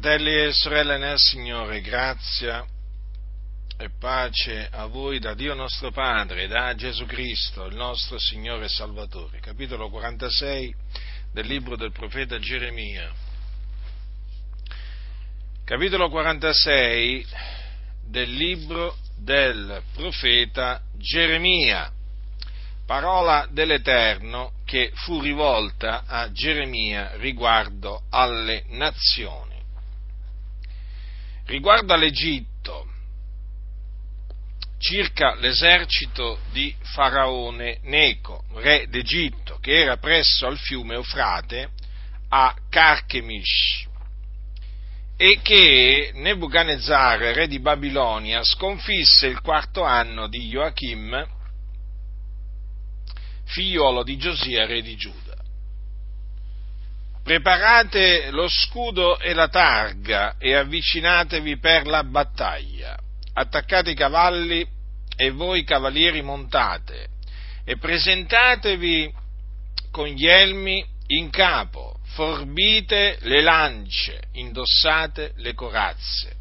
Fratelli e sorelle nel Signore, grazia e pace a voi da Dio nostro Padre da Gesù Cristo, il nostro Signore e Salvatore. Capitolo 46 del libro del profeta Geremia. Capitolo 46 del libro del profeta Geremia. Parola dell'Eterno che fu rivolta a Geremia riguardo alle nazioni. Riguardo all'Egitto, circa l'esercito di Faraone Neco, re d'Egitto, che era presso al fiume Eufrate a Carchemish e che Nebuchadnezzar, re di Babilonia, sconfisse il quarto anno di Joachim, figliuolo di Giosia, re di Giuda preparate lo scudo e la targa e avvicinatevi per la battaglia, attaccate i cavalli e voi cavalieri montate e presentatevi con gli elmi in capo, forbite le lance, indossate le corazze,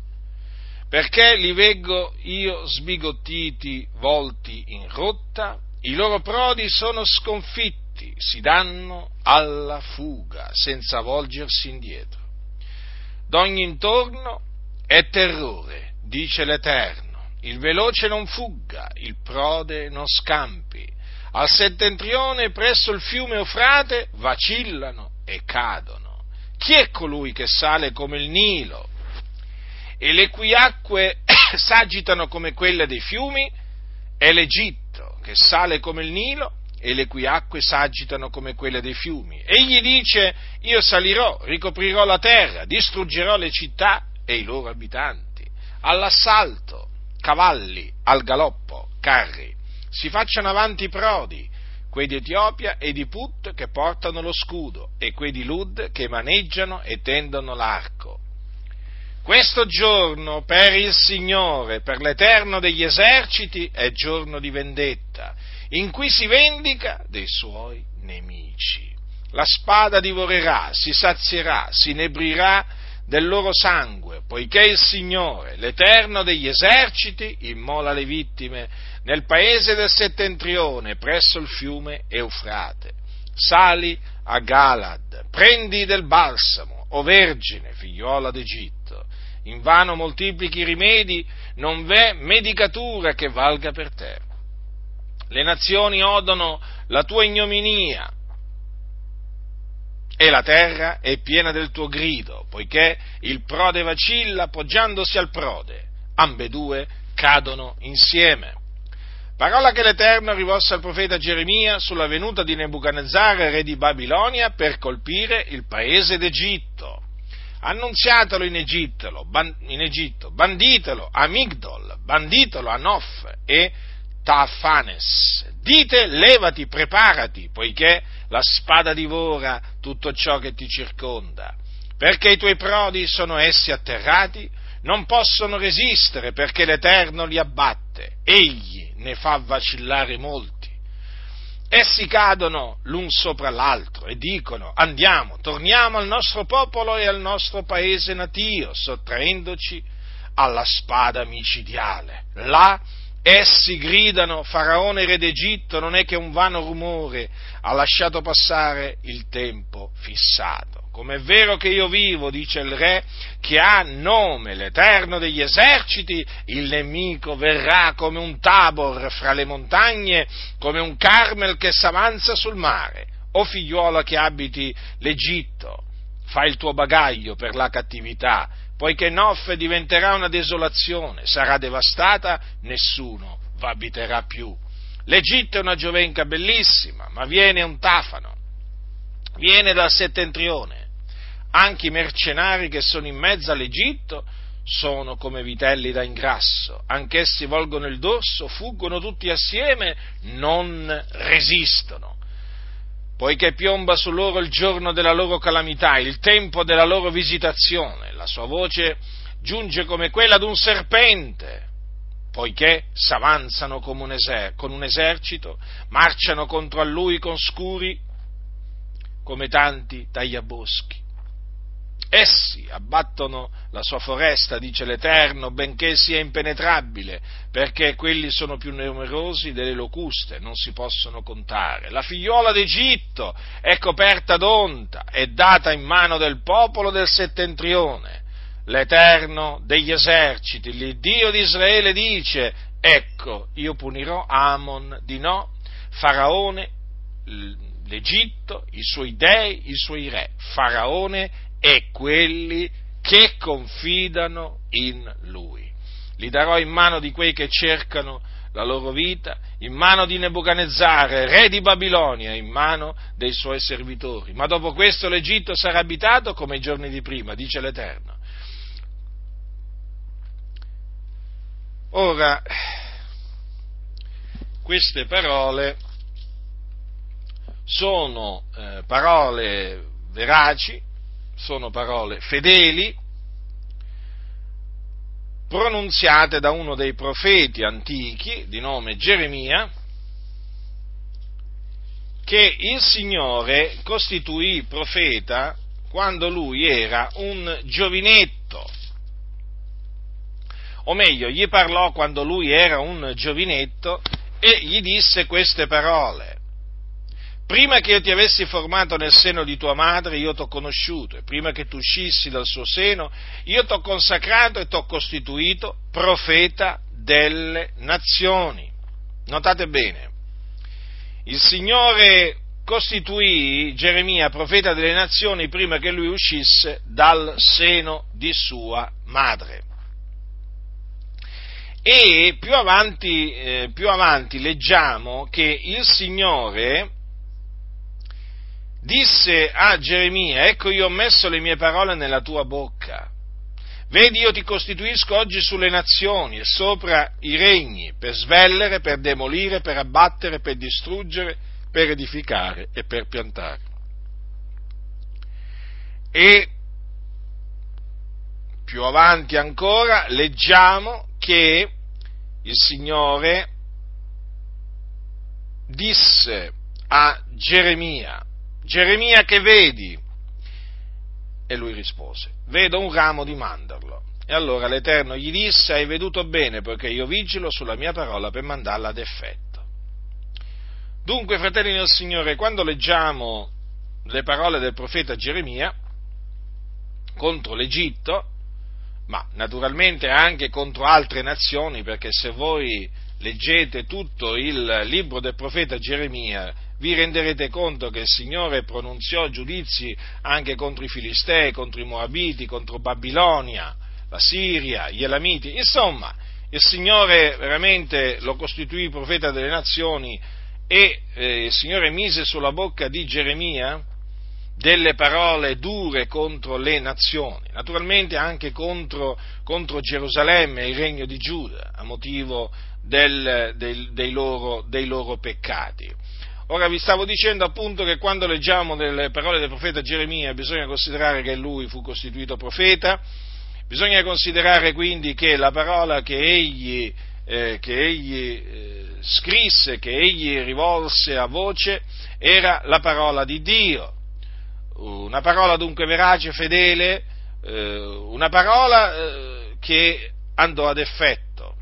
perché li veggo io sbigottiti, volti in rotta, i loro prodi sono sconfitti tutti si danno alla fuga senza volgersi indietro. D'ogni intorno è terrore, dice l'Eterno. Il veloce non fugga, il prode non scampi. Al settentrione presso il fiume Eufrate vacillano e cadono. Chi è colui che sale come il Nilo e le cui acque s'agitano come quelle dei fiumi? È l'Egitto che sale come il Nilo e le cui acque s'agitano come quelle dei fiumi. Egli dice, io salirò, ricoprirò la terra, distruggerò le città e i loro abitanti. All'assalto, cavalli, al galoppo, carri. Si facciano avanti i prodi, quei di Etiopia e di Put che portano lo scudo, e quei di Lud che maneggiano e tendono l'arco. Questo giorno per il Signore, per l'Eterno degli eserciti, è giorno di vendetta in cui si vendica dei suoi nemici. La spada divorerà, si sazierà, si inebrirà del loro sangue, poiché il Signore, l'Eterno degli eserciti, immola le vittime nel paese del settentrione, presso il fiume Eufrate. Sali a Galad, prendi del balsamo, o vergine, figliuola d'Egitto. Invano moltiplichi i rimedi, non v'è medicatura che valga per te le nazioni odono la tua ignominia e la terra è piena del tuo grido, poiché il prode vacilla appoggiandosi al prode, ambedue cadono insieme. Parola che l'Eterno rivolse al profeta Geremia sulla venuta di Nebuchadnezzar, re di Babilonia, per colpire il paese d'Egitto. Annunziatelo in Egitto, in Egitto banditelo a Migdol, banditelo a Nof e Tafanes. Dite, levati, preparati, poiché la spada divora tutto ciò che ti circonda. Perché i tuoi prodi sono essi atterrati, non possono resistere perché l'Eterno li abbatte, egli ne fa vacillare molti. Essi cadono l'un sopra l'altro e dicono andiamo, torniamo al nostro popolo e al nostro paese natio, sottraendoci alla spada micidiale. Là Essi gridano, Faraone re d'Egitto non è che un vano rumore, ha lasciato passare il tempo fissato. Come è vero che io vivo, dice il re, che ha nome l'Eterno degli eserciti, il nemico verrà come un tabor fra le montagne, come un Carmel che s'avanza sul mare. O figliuola che abiti l'Egitto, fai il tuo bagaglio per la cattività, poiché Nof diventerà una desolazione, sarà devastata, nessuno v'abiterà più. L'Egitto è una giovenca bellissima, ma viene un tafano, viene dal settentrione. Anche i mercenari che sono in mezzo all'Egitto sono come vitelli da ingrasso, anch'essi volgono il dorso, fuggono tutti assieme, non resistono poiché piomba su loro il giorno della loro calamità, il tempo della loro visitazione. La sua voce giunge come quella di un serpente, poiché s'avanzano un eser- con un esercito, marciano contro a lui con scuri come tanti tagliaboschi. Essi abbattono la sua foresta, dice l'Eterno, benché sia impenetrabile, perché quelli sono più numerosi delle locuste, non si possono contare. La figliuola d'Egitto è coperta d'onta, è data in mano del popolo del settentrione. L'Eterno degli eserciti, l'Iddio di Israele dice, ecco, io punirò Amon di no, Faraone, l'Egitto, i suoi dei, i suoi re, Faraone e quelli che confidano in lui. Li darò in mano di quei che cercano la loro vita, in mano di Nebuchadnezzar, re di Babilonia, in mano dei suoi servitori. Ma dopo questo l'Egitto sarà abitato come i giorni di prima, dice l'Eterno. Ora, queste parole sono eh, parole veraci, sono parole fedeli, pronunziate da uno dei profeti antichi di nome Geremia, che il Signore costituì profeta quando lui era un giovinetto, o meglio, gli parlò quando lui era un giovinetto e gli disse queste parole. Prima che io ti avessi formato nel seno di tua madre, io t'ho conosciuto, e prima che tu uscissi dal suo seno, io t'ho consacrato e t'ho costituito profeta delle nazioni. Notate bene, il Signore costituì Geremia profeta delle nazioni prima che lui uscisse dal seno di sua madre. E più avanti, eh, più avanti leggiamo che il Signore disse a Geremia, ecco io ho messo le mie parole nella tua bocca. Vedi, io ti costituisco oggi sulle nazioni e sopra i regni, per svellere, per demolire, per abbattere, per distruggere, per edificare e per piantare. E più avanti ancora leggiamo che il Signore disse a Geremia, Geremia che vedi? E lui rispose, vedo un ramo di mandorlo. E allora l'Eterno gli disse, hai veduto bene, poiché io vigilo sulla mia parola per mandarla ad effetto. Dunque, fratelli del Signore, quando leggiamo le parole del profeta Geremia contro l'Egitto, ma naturalmente anche contro altre nazioni, perché se voi leggete tutto il libro del profeta Geremia, vi renderete conto che il Signore pronunziò giudizi anche contro i Filistei, contro i Moabiti, contro Babilonia, la Siria, gli Elamiti, insomma, il Signore veramente lo costituì profeta delle nazioni e eh, il Signore mise sulla bocca di Geremia delle parole dure contro le nazioni, naturalmente anche contro, contro Gerusalemme e il regno di Giuda, a motivo del, del, dei, loro, dei loro peccati. Ora vi stavo dicendo appunto che quando leggiamo le parole del profeta Geremia bisogna considerare che lui fu costituito profeta, bisogna considerare quindi che la parola che egli, eh, che egli eh, scrisse, che egli rivolse a voce, era la parola di Dio, una parola dunque verace, fedele, eh, una parola eh, che andò ad effetto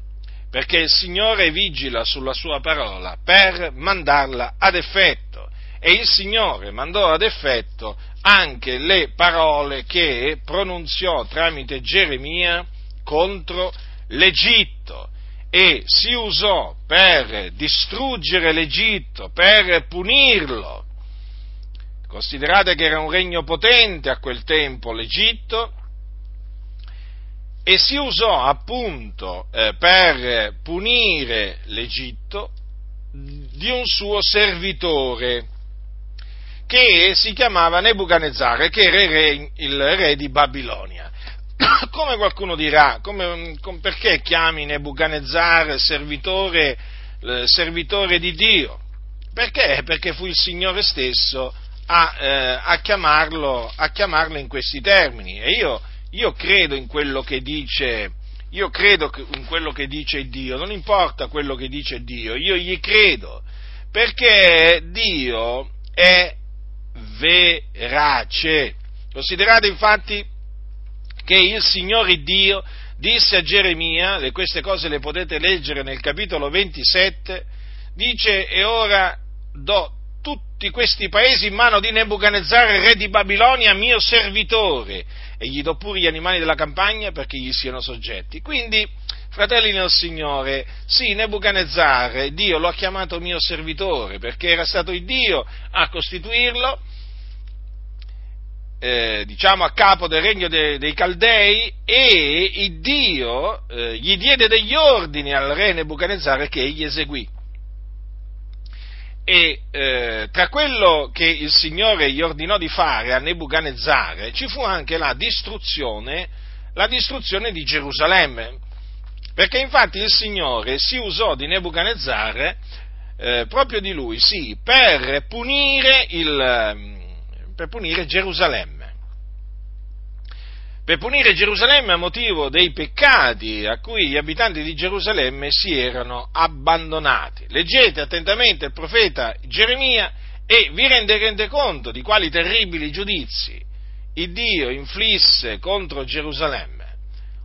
perché il Signore vigila sulla sua parola per mandarla ad effetto e il Signore mandò ad effetto anche le parole che pronunziò tramite Geremia contro l'Egitto e si usò per distruggere l'Egitto, per punirlo. Considerate che era un regno potente a quel tempo l'Egitto e si usò appunto eh, per punire l'Egitto di un suo servitore che si chiamava Nebuchadnezzar, che era il re, il re di Babilonia. Come qualcuno dirà, come, perché chiami Nebuchadnezzar servitore, eh, servitore di Dio? Perché? Perché fu il Signore stesso a, eh, a, chiamarlo, a chiamarlo in questi termini. E io io credo in quello che dice, io credo in quello che dice Dio, non importa quello che dice Dio, io gli credo, perché Dio è verace. Considerate infatti che il Signore Dio disse a Geremia, e queste cose le potete leggere nel capitolo 27, dice e ora do tutti questi paesi in mano di Nebuchadnezzar, re di Babilonia, mio servitore, e gli do pure gli animali della campagna perché gli siano soggetti. Quindi, fratelli nel Signore, sì, Nebuchadnezzar, Dio lo ha chiamato mio servitore perché era stato il Dio a costituirlo, eh, diciamo a capo del regno de, dei Caldei e il Dio eh, gli diede degli ordini al re Nebuchadnezzar che egli eseguì e eh, tra quello che il Signore gli ordinò di fare a Nebuchadnezzar ci fu anche la distruzione, la distruzione di Gerusalemme, perché infatti il Signore si usò di Nebuchadnezzar, eh, proprio di lui, sì, per punire, il, per punire Gerusalemme per punire Gerusalemme a motivo dei peccati a cui gli abitanti di Gerusalemme si erano abbandonati. Leggete attentamente il profeta Geremia e vi renderete conto di quali terribili giudizi il Dio inflisse contro Gerusalemme,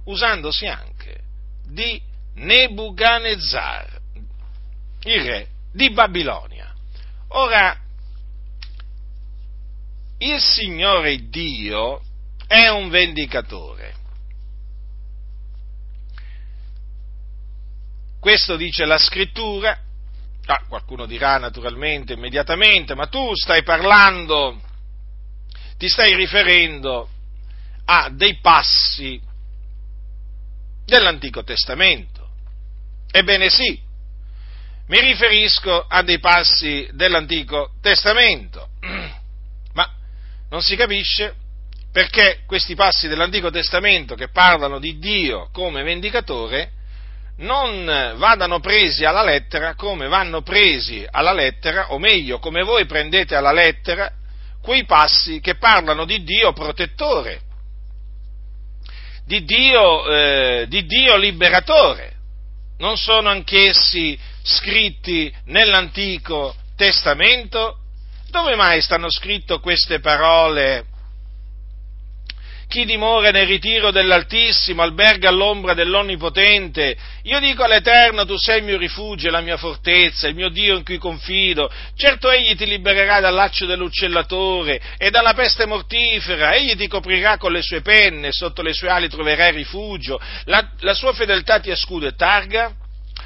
usandosi anche di Nebuchadnezzar, il re di Babilonia. Ora, il Signore Dio è un vendicatore. Questo dice la scrittura. Ah, qualcuno dirà naturalmente, immediatamente, ma tu stai parlando, ti stai riferendo a dei passi dell'Antico Testamento. Ebbene sì, mi riferisco a dei passi dell'Antico Testamento, ma non si capisce perché questi passi dell'Antico Testamento che parlano di Dio come vendicatore non vadano presi alla lettera come vanno presi alla lettera, o meglio, come voi prendete alla lettera quei passi che parlano di Dio protettore, di Dio, eh, di Dio liberatore. Non sono anch'essi scritti nell'Antico Testamento? Dove mai stanno scritte queste parole chi dimora nel ritiro dell'Altissimo alberga all'ombra dell'Onnipotente. Io dico all'Eterno, tu sei il mio rifugio, la mia fortezza, il mio Dio in cui confido. Certo egli ti libererà dal laccio dell'uccellatore e dalla peste mortifera, egli ti coprirà con le sue penne, sotto le sue ali troverai rifugio. La, la sua fedeltà ti è scudo e targa.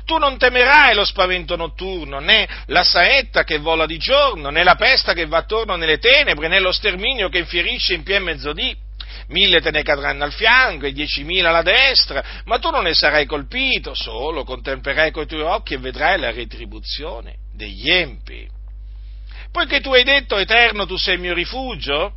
Tu non temerai lo spavento notturno, né la saetta che vola di giorno, né la pesta che va attorno nelle tenebre, né lo sterminio che infierisce in pieno mezzodì mille te ne cadranno al fianco e diecimila alla destra, ma tu non ne sarai colpito, solo contemplerai coi tuoi occhi e vedrai la retribuzione degli empi. Poiché tu hai detto, Eterno, tu sei il mio rifugio,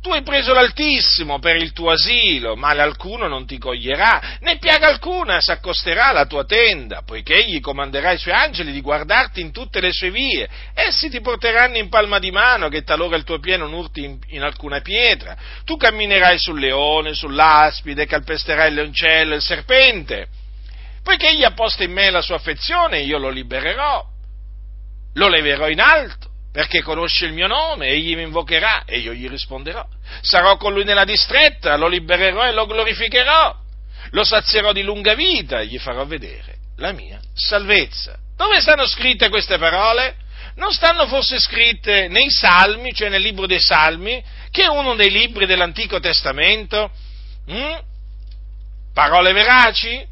tu hai preso l'Altissimo per il tuo asilo, male alcuno non ti coglierà, né piaga alcuna s'accosterà alla tua tenda, poiché egli comanderà i suoi angeli di guardarti in tutte le sue vie. Essi ti porteranno in palma di mano, che talora il tuo piede non urti in, in alcuna pietra. Tu camminerai sul leone, sull'aspide, calpesterai il leoncello il serpente. Poiché egli ha posto in me la sua affezione, io lo libererò, lo leverò in alto perché conosce il mio nome, egli mi invocherà e io gli risponderò. Sarò con lui nella distretta, lo libererò e lo glorificherò. Lo sazierò di lunga vita e gli farò vedere la mia salvezza. Dove stanno scritte queste parole? Non stanno forse scritte nei Salmi, cioè nel libro dei Salmi, che è uno dei libri dell'Antico Testamento? Mm? Parole veraci?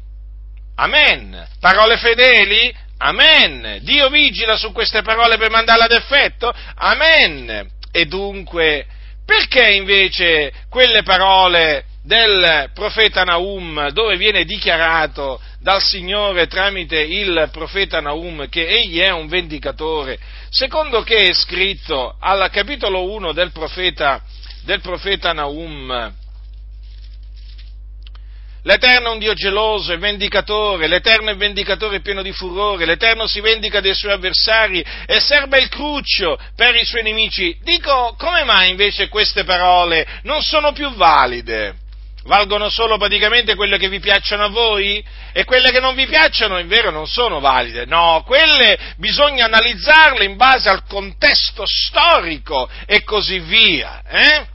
Amen. Parole fedeli? Amen. Dio vigila su queste parole per mandarle ad effetto? Amen. E dunque, perché invece quelle parole del profeta Naum, dove viene dichiarato dal Signore tramite il profeta Naum che egli è un vendicatore, secondo che è scritto al capitolo 1 del profeta, del profeta Naum, L'Eterno è un Dio geloso e vendicatore, l'Eterno è vendicatore pieno di furore, l'Eterno si vendica dei suoi avversari e serba il cruccio per i suoi nemici. Dico, come mai invece queste parole non sono più valide? Valgono solo praticamente quelle che vi piacciono a voi? E quelle che non vi piacciono, in vero, non sono valide. No, quelle bisogna analizzarle in base al contesto storico e così via. Eh?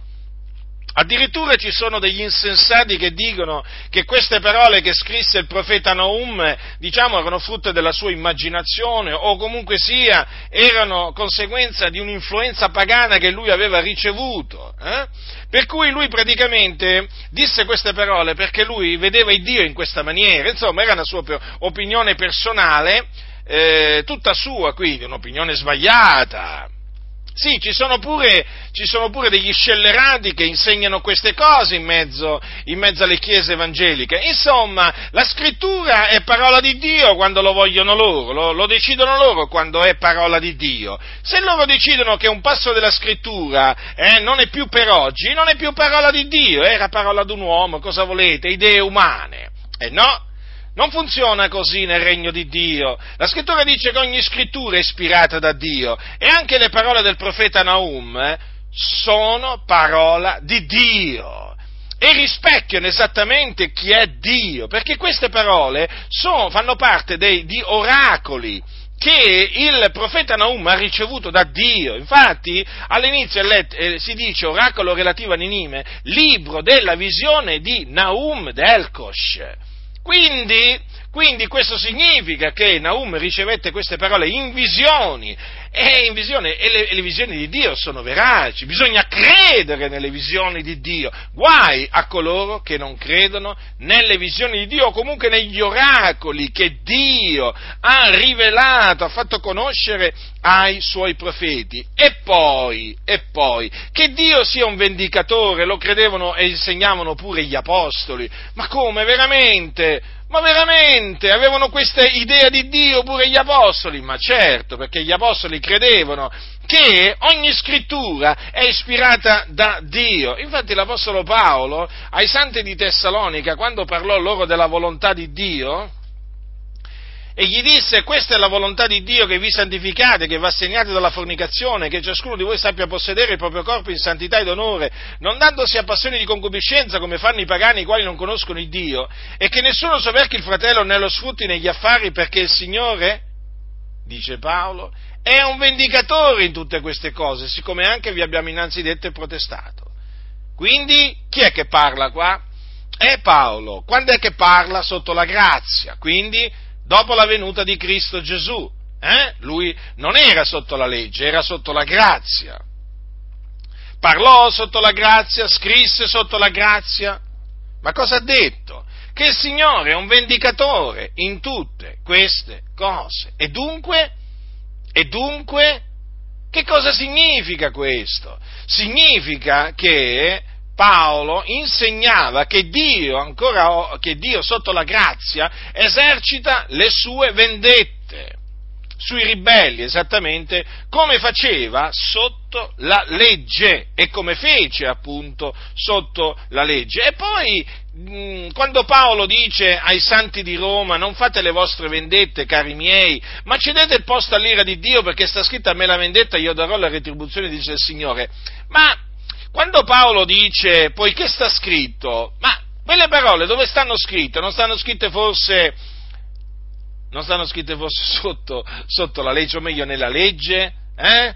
Addirittura ci sono degli insensati che dicono che queste parole che scrisse il profeta Naum, diciamo, erano frutto della sua immaginazione o comunque sia, erano conseguenza di un'influenza pagana che lui aveva ricevuto. Eh? Per cui lui praticamente disse queste parole perché lui vedeva il Dio in questa maniera, insomma era una sua opinione personale, eh, tutta sua, quindi un'opinione sbagliata sì, ci sono, pure, ci sono pure, degli scellerati che insegnano queste cose in mezzo, in mezzo, alle chiese evangeliche. Insomma, la scrittura è parola di Dio quando lo vogliono loro, lo, lo decidono loro quando è parola di Dio. Se loro decidono che un passo della scrittura eh, non è più per oggi, non è più parola di Dio, era parola di un uomo, cosa volete, idee umane. E eh no, non funziona così nel regno di Dio. La scrittura dice che ogni scrittura è ispirata da Dio e anche le parole del profeta Naum eh, sono parola di Dio e rispecchiano esattamente chi è Dio, perché queste parole sono, fanno parte dei, di oracoli che il profeta Naum ha ricevuto da Dio. Infatti, all'inizio eh, si dice oracolo relativo a Ninime, libro della visione di Naum d'Elkosh. Quindi, quindi, questo significa che Naum ricevette queste parole in visioni e, in visione, e le, le, visioni di Dio sono veraci, bisogna credere nelle visioni di Dio, guai a coloro che non credono nelle visioni di Dio o comunque negli oracoli che Dio ha rivelato, ha fatto conoscere ai suoi profeti. E poi, e poi, che Dio sia un vendicatore, lo credevano e insegnavano pure gli apostoli, ma come veramente? Ma veramente avevano questa idea di Dio pure gli apostoli? Ma certo, perché gli apostoli credevano che ogni scrittura è ispirata da Dio. Infatti l'apostolo Paolo ai santi di Tessalonica, quando parlò loro della volontà di Dio, e gli disse questa è la volontà di Dio che vi santificate, che va segnate dalla fornicazione, che ciascuno di voi sappia possedere il proprio corpo in santità ed onore, non dandosi a passioni di concupiscenza come fanno i pagani i quali non conoscono il Dio, e che nessuno soverchi il fratello né lo sfrutti negli affari perché il Signore, dice Paolo, è un vendicatore in tutte queste cose, siccome anche vi abbiamo innanzi detto e protestato. Quindi chi è che parla qua? È Paolo. Quando è che parla? Sotto la grazia. Quindi dopo la venuta di Cristo Gesù. Eh? Lui non era sotto la legge, era sotto la grazia. Parlò sotto la grazia, scrisse sotto la grazia. Ma cosa ha detto? Che il Signore è un vendicatore in tutte queste cose. E dunque, e dunque, che cosa significa questo? Significa che Paolo insegnava che Dio, ancora, che Dio sotto la grazia esercita le sue vendette sui ribelli, esattamente come faceva sotto la legge e come fece appunto sotto la legge. E poi mm, quando Paolo dice ai santi di Roma non fate le vostre vendette, cari miei, ma cedete il posto all'ira di Dio perché sta scritta a me la vendetta, io darò la retribuzione, dice il Signore. Ma quando Paolo dice, poiché sta scritto, ma quelle parole dove stanno scritte? Non stanno scritte forse, non stanno scritte forse sotto, sotto la legge, o meglio nella legge? Eh?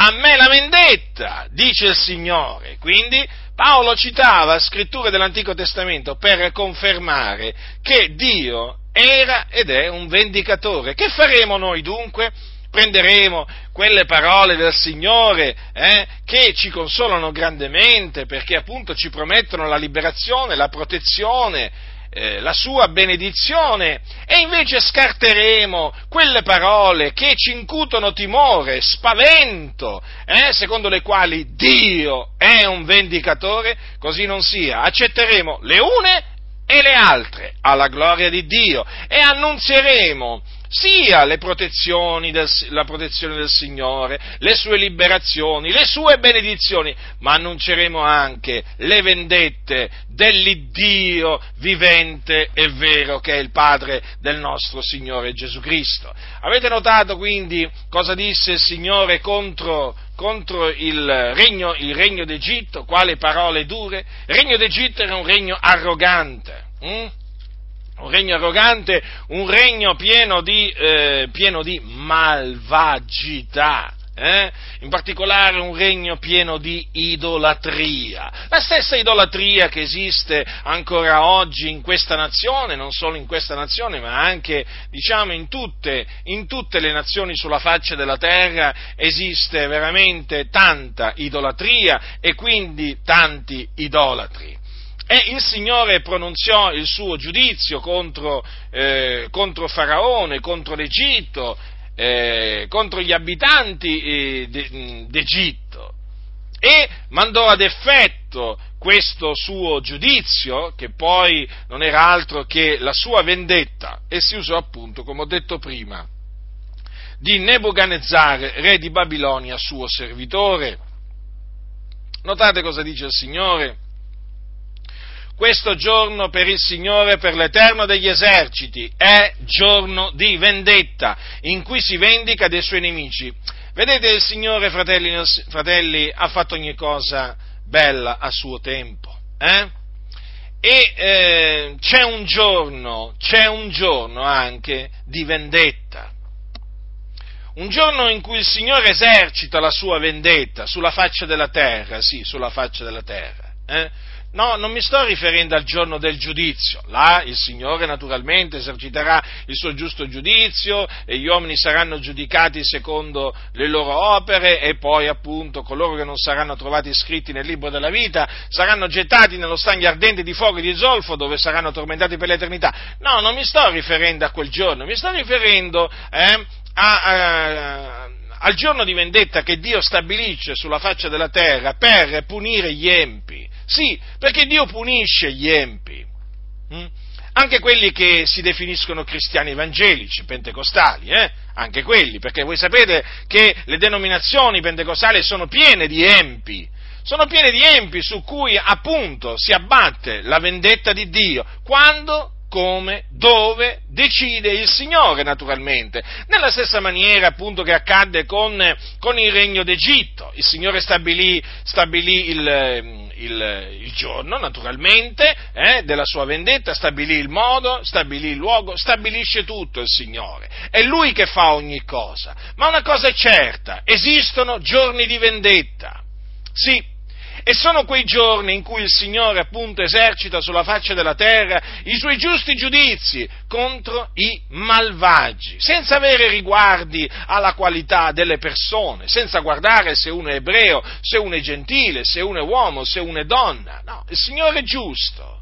A me la vendetta, dice il Signore. Quindi Paolo citava scritture dell'Antico Testamento per confermare che Dio era ed è un vendicatore. Che faremo noi dunque? Prenderemo quelle parole del Signore eh, che ci consolano grandemente perché appunto ci promettono la liberazione, la protezione, eh, la sua benedizione e invece scarteremo quelle parole che ci incutono timore, spavento, eh, secondo le quali Dio è un vendicatore, così non sia. Accetteremo le une e le altre alla gloria di Dio e annunzieremo sia protezioni del, la protezione del Signore, le sue liberazioni, le sue benedizioni, ma annunceremo anche le vendette dell'Iddio vivente e vero che è il Padre del nostro Signore Gesù Cristo. Avete notato quindi cosa disse il Signore contro, contro il, regno, il regno d'Egitto? Quali parole dure? Il regno d'Egitto era un regno arrogante. Hm? Un regno arrogante, un regno pieno di, eh, pieno di malvagità. eh? in particolare un regno pieno di idolatria, la stessa idolatria che esiste ancora oggi in questa nazione, non solo in questa nazione, ma anche diciamo in tutte, in tutte le nazioni sulla faccia della terra esiste veramente tanta idolatria e quindi tanti idolatri. E il Signore pronunziò il suo giudizio contro, eh, contro Faraone, contro l'Egitto, eh, contro gli abitanti eh, d'Egitto e mandò ad effetto questo suo giudizio, che poi non era altro che la sua vendetta, e si usò appunto, come ho detto prima, di Nebuchadnezzar, re di Babilonia, suo servitore. Notate cosa dice il Signore? Questo giorno per il Signore, per l'Eterno degli eserciti, è giorno di vendetta, in cui si vendica dei suoi nemici. Vedete, il Signore, fratelli, fratelli ha fatto ogni cosa bella a suo tempo. Eh? E eh, c'è un giorno, c'è un giorno anche di vendetta. Un giorno in cui il Signore esercita la sua vendetta sulla faccia della terra, sì, sulla faccia della terra. Eh? No, non mi sto riferendo al giorno del giudizio. Là il Signore naturalmente eserciterà il suo giusto giudizio e gli uomini saranno giudicati secondo le loro opere e poi appunto coloro che non saranno trovati scritti nel libro della vita saranno gettati nello stagno ardente di fuoco e di zolfo dove saranno tormentati per l'eternità. No, non mi sto riferendo a quel giorno, mi sto riferendo eh, a, a al giorno di vendetta che Dio stabilisce sulla faccia della terra per punire gli empi. Sì, perché Dio punisce gli empi. Hm? Anche quelli che si definiscono cristiani evangelici, pentecostali, eh? anche quelli, perché voi sapete che le denominazioni pentecostali sono piene di empi, sono piene di empi su cui appunto si abbatte la vendetta di Dio, quando? Come, dove? Decide il Signore naturalmente, nella stessa maniera appunto che accadde con, con il regno d'Egitto, il Signore stabilì, stabilì il, il, il, giorno naturalmente eh, della sua vendetta, stabilì il modo, stabilì il luogo, stabilisce tutto il Signore, è Lui che fa ogni cosa, ma una cosa è certa, esistono giorni di vendetta, sì, e sono quei giorni in cui il Signore appunto esercita sulla faccia della terra i suoi giusti giudizi contro i malvagi, senza avere riguardi alla qualità delle persone, senza guardare se uno è ebreo, se uno è gentile, se uno è uomo, se uno è donna. No, il Signore è giusto.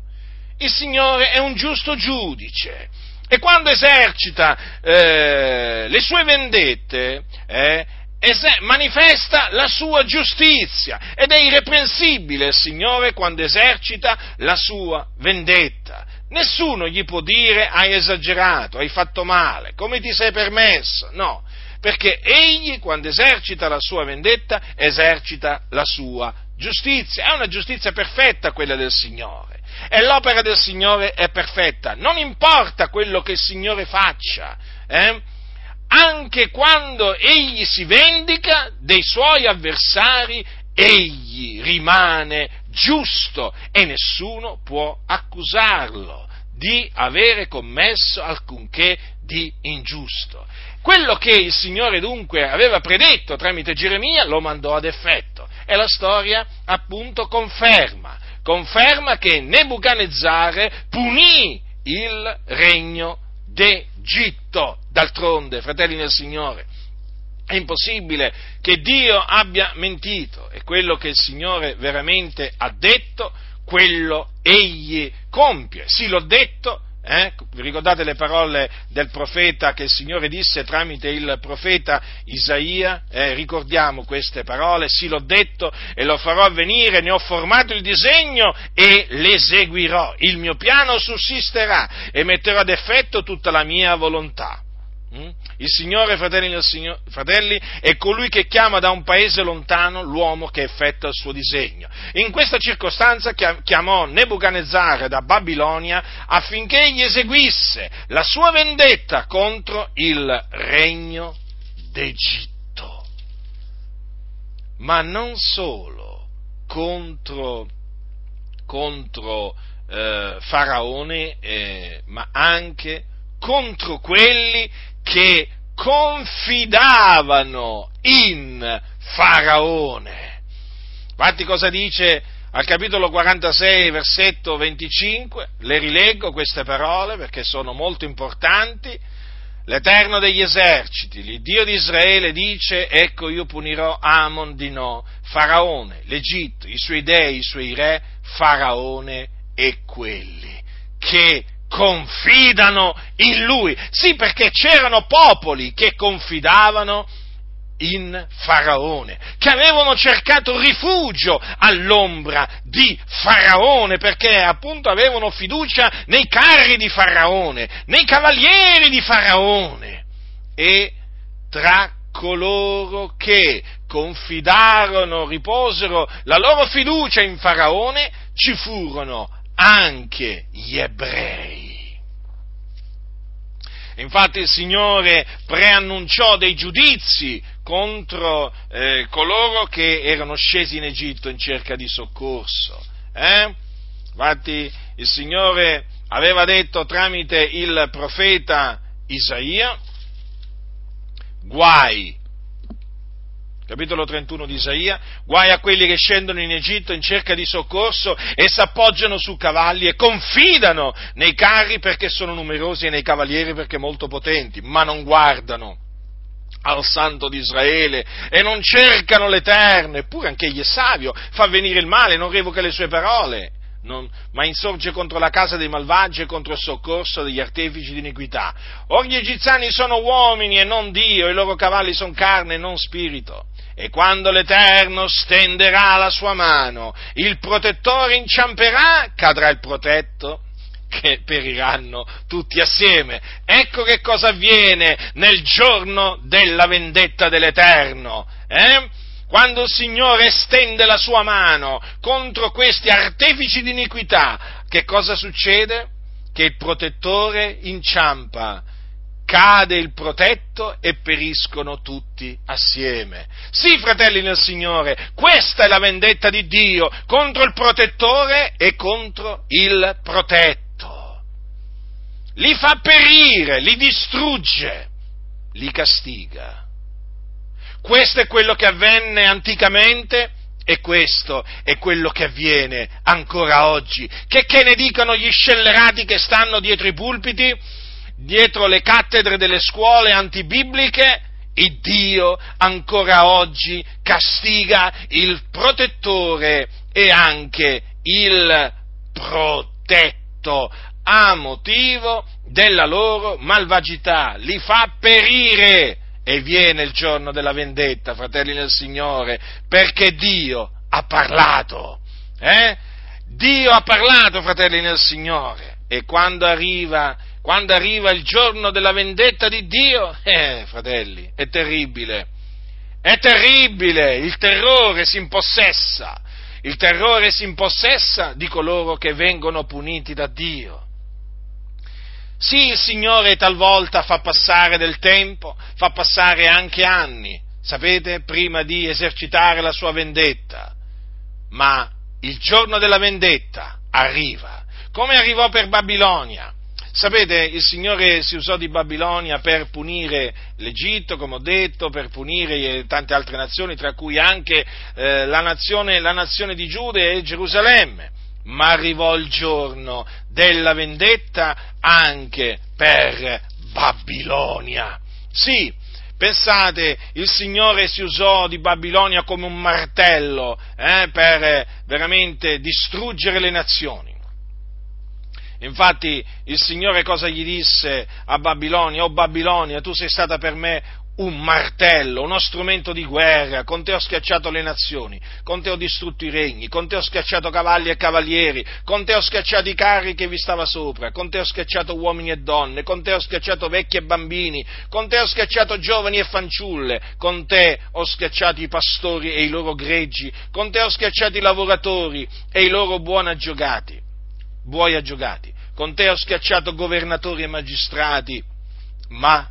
Il Signore è un giusto giudice. E quando esercita eh, le sue vendette, eh, manifesta la sua giustizia ed è irreprensibile il Signore quando esercita la sua vendetta. Nessuno gli può dire hai esagerato, hai fatto male, come ti sei permesso, no, perché egli quando esercita la sua vendetta esercita la sua giustizia, è una giustizia perfetta quella del Signore. E l'opera del Signore è perfetta, non importa quello che il Signore faccia, eh? Anche quando egli si vendica dei suoi avversari, egli rimane giusto e nessuno può accusarlo di avere commesso alcunché di ingiusto. Quello che il Signore dunque aveva predetto tramite Geremia lo mandò ad effetto e la storia appunto conferma, conferma che Nebuchadnezzar punì il regno d'Egitto. D'altronde, fratelli del Signore, è impossibile che Dio abbia mentito e quello che il Signore veramente ha detto, quello egli compie. Sì, l'ho detto eh? Vi ricordate le parole del profeta che il Signore disse tramite il profeta Isaia? Eh, ricordiamo queste parole, sì l'ho detto e lo farò avvenire, ne ho formato il disegno e l'eseguirò. Il mio piano sussisterà e metterò ad effetto tutta la mia volontà. Mm? Il Signore, fratelli, Signore, fratelli, è colui che chiama da un paese lontano l'uomo che effettua il suo disegno. In questa circostanza chiamò Nebuchadnezzar da Babilonia affinché egli eseguisse la sua vendetta contro il regno d'Egitto. Ma non solo contro, contro eh, Faraone, eh, ma anche contro quelli che confidavano in Faraone. Infatti cosa dice al capitolo 46, versetto 25? Le rileggo queste parole perché sono molto importanti. L'Eterno degli eserciti, l'Iddio di Israele dice, ecco io punirò Amon di no, Faraone, l'Egitto, i suoi dei, i suoi re, Faraone e quelli che confidano in lui. Sì, perché c'erano popoli che confidavano in Faraone, che avevano cercato rifugio all'ombra di Faraone, perché appunto avevano fiducia nei carri di Faraone, nei cavalieri di Faraone. E tra coloro che confidarono, riposero la loro fiducia in Faraone, ci furono anche gli ebrei. Infatti il Signore preannunciò dei giudizi contro eh, coloro che erano scesi in Egitto in cerca di soccorso. Eh? Infatti il Signore aveva detto tramite il profeta Isaia, guai capitolo 31 di Isaia, guai a quelli che scendono in Egitto in cerca di soccorso e si appoggiano su cavalli e confidano nei carri perché sono numerosi e nei cavalieri perché molto potenti, ma non guardano al Santo di Israele e non cercano l'Eterno, eppure anche egli è savio, fa venire il male, non revoca le sue parole, non, ma insorge contro la casa dei malvagi e contro il soccorso degli artefici di iniquità. Or gli egiziani sono uomini e non Dio, i loro cavalli sono carne e non spirito. E quando l'Eterno stenderà la sua mano, il protettore inciamperà, cadrà il protetto, che periranno tutti assieme. Ecco che cosa avviene nel giorno della vendetta dell'Eterno. Eh? Quando il Signore stende la sua mano contro questi artefici di iniquità, che cosa succede? Che il protettore inciampa cade il protetto e periscono tutti assieme. Sì, fratelli nel Signore, questa è la vendetta di Dio contro il protettore e contro il protetto. Li fa perire, li distrugge, li castiga. Questo è quello che avvenne anticamente e questo è quello che avviene ancora oggi. Che, che ne dicano gli scellerati che stanno dietro i pulpiti? Dietro le cattedre delle scuole antibibliche, il Dio ancora oggi castiga il protettore e anche il protetto a motivo della loro malvagità, li fa perire e viene il giorno della vendetta, fratelli del Signore, perché Dio ha parlato. Eh? Dio ha parlato, fratelli nel Signore, e quando arriva quando arriva il giorno della vendetta di Dio, eh, fratelli, è terribile. È terribile, il terrore si impossessa, il terrore si impossessa di coloro che vengono puniti da Dio. Sì, il Signore talvolta fa passare del tempo, fa passare anche anni, sapete, prima di esercitare la sua vendetta, ma il giorno della vendetta arriva, come arrivò per Babilonia. Sapete, il Signore si usò di Babilonia per punire l'Egitto, come ho detto, per punire tante altre nazioni, tra cui anche eh, la, nazione, la nazione di Giude e Gerusalemme. Ma arrivò il giorno della vendetta anche per Babilonia. Sì, Pensate, il Signore si usò di Babilonia come un martello eh, per eh, veramente distruggere le nazioni. Infatti il Signore cosa gli disse a Babilonia? Oh Babilonia, tu sei stata per me un martello, uno strumento di guerra, con te ho schiacciato le nazioni, con te ho distrutto i regni, con te ho schiacciato cavalli e cavalieri, con te ho schiacciato i carri che vi stava sopra, con te ho schiacciato uomini e donne, con te ho schiacciato vecchi e bambini, con te ho schiacciato giovani e fanciulle, con te ho schiacciato i pastori e i loro greggi, con te ho schiacciato i lavoratori e i loro buoni aggiogati buoi aggiogati, con te ho schiacciato governatori e magistrati, ma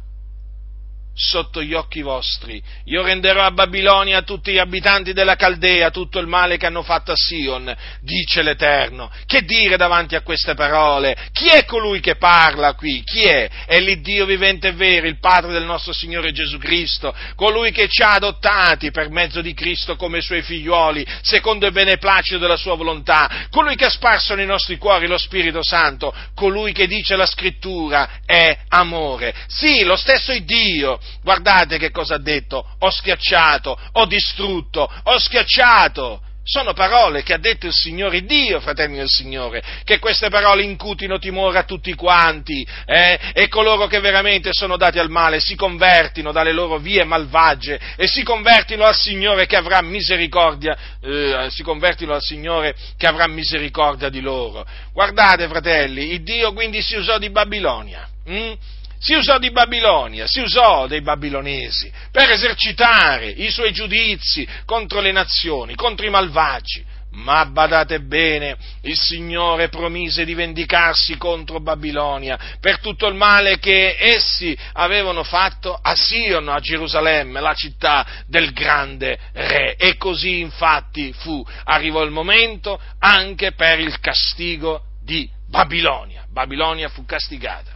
sotto gli occhi vostri. Io renderò a Babilonia tutti gli abitanti della Caldea tutto il male che hanno fatto a Sion, dice l'Eterno. Che dire davanti a queste parole? Chi è colui che parla qui? Chi è? È l'Iddio vivente e vero, il Padre del nostro Signore Gesù Cristo, colui che ci ha adottati per mezzo di Cristo come suoi figliuoli, secondo il beneplacito della sua volontà, colui che ha sparso nei nostri cuori lo Spirito Santo, colui che dice la Scrittura è amore. Sì, lo stesso Dio Guardate che cosa ha detto, ho schiacciato, ho distrutto, ho schiacciato. Sono parole che ha detto il Signore Dio, fratelli del Signore, che queste parole incutino timore a tutti quanti eh? e coloro che veramente sono dati al male si convertino dalle loro vie malvagie e si convertino al Signore che avrà misericordia, eh, si convertino al Signore che avrà misericordia di loro. Guardate, fratelli, il Dio quindi si usò di Babilonia. Hm? Si usò di Babilonia, si usò dei babilonesi per esercitare i suoi giudizi contro le nazioni, contro i malvagi. Ma badate bene, il Signore promise di vendicarsi contro Babilonia per tutto il male che essi avevano fatto a Sion, a Gerusalemme, la città del grande re. E così infatti fu. Arrivò il momento anche per il castigo di Babilonia. Babilonia fu castigata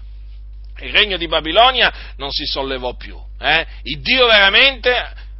il regno di Babilonia non si sollevò più. Eh? Il Dio veramente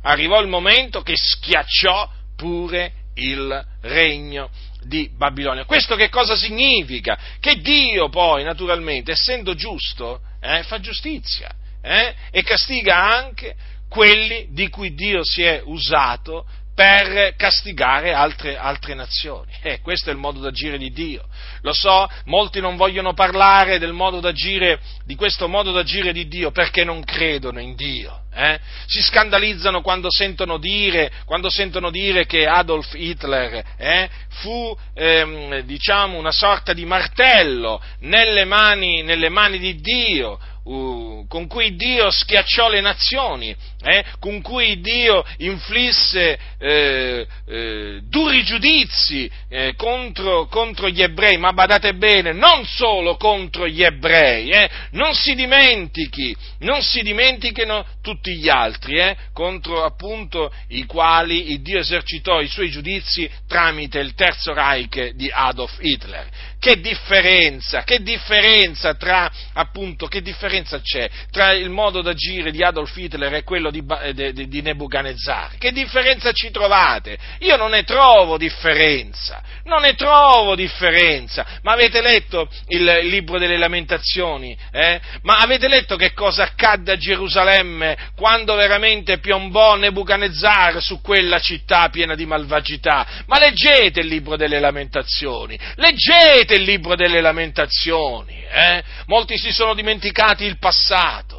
arrivò il momento che schiacciò pure il regno di Babilonia. Questo che cosa significa? Che Dio poi, naturalmente, essendo giusto, eh, fa giustizia eh, e castiga anche quelli di cui Dio si è usato per castigare altre, altre nazioni. Eh, questo è il modo d'agire di Dio. Lo so, molti non vogliono parlare del modo d'agire, di questo modo d'agire di Dio perché non credono in Dio. Eh? Si scandalizzano quando sentono dire, quando sentono dire che Adolf Hitler eh, fu ehm, diciamo una sorta di martello nelle mani, nelle mani di Dio, uh, con cui Dio schiacciò le nazioni, eh, con cui Dio inflisse eh, eh, duri giudizi eh, contro, contro, gli ebrei, ma badate bene, non solo contro gli ebrei, eh, non si dimentichi, non si dimentichino tutti gli altri, eh, contro appunto i quali Dio esercitò i suoi giudizi tramite il terzo Reich di Adolf Hitler. Che differenza, che differenza tra, appunto, che differenza c'è tra il modo d'agire di Adolf Hitler e quello di, di, di Nebuchadnezzar? Che differenza ci trovate? Io non ne trovo differenza, non ne trovo differenza. Ma avete letto il, libro delle lamentazioni? Eh? Ma avete letto che cosa accadde a Gerusalemme quando veramente piombò Nebuchadnezzar su quella città piena di malvagità? Ma leggete il libro delle lamentazioni, Leggete il libro delle lamentazioni, eh? molti si sono dimenticati il passato.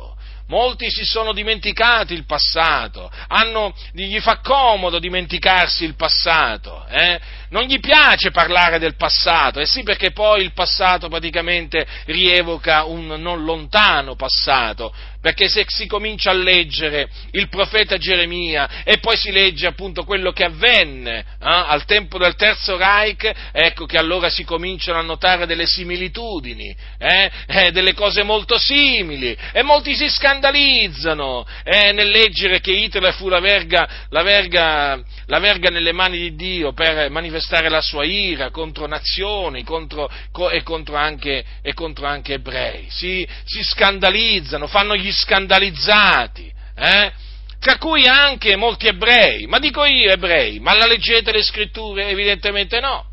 Molti si sono dimenticati il passato, hanno, gli fa comodo dimenticarsi il passato, eh? non gli piace parlare del passato, e eh sì perché poi il passato praticamente rievoca un non lontano passato, perché se si comincia a leggere il profeta Geremia e poi si legge appunto quello che avvenne eh, al tempo del Terzo Reich, ecco che allora si cominciano a notare delle similitudini, eh, eh, delle cose molto simili e molti si scandalizzano eh, nel leggere che Hitler fu la verga, la, verga, la verga, nelle mani di Dio per manifestare la sua ira contro nazioni contro, co, e, contro anche, e, contro anche, ebrei. Si, si scandalizzano, fanno gli scandalizzati, eh? tra cui anche molti ebrei. Ma dico io ebrei, ma la leggete le scritture? Evidentemente no.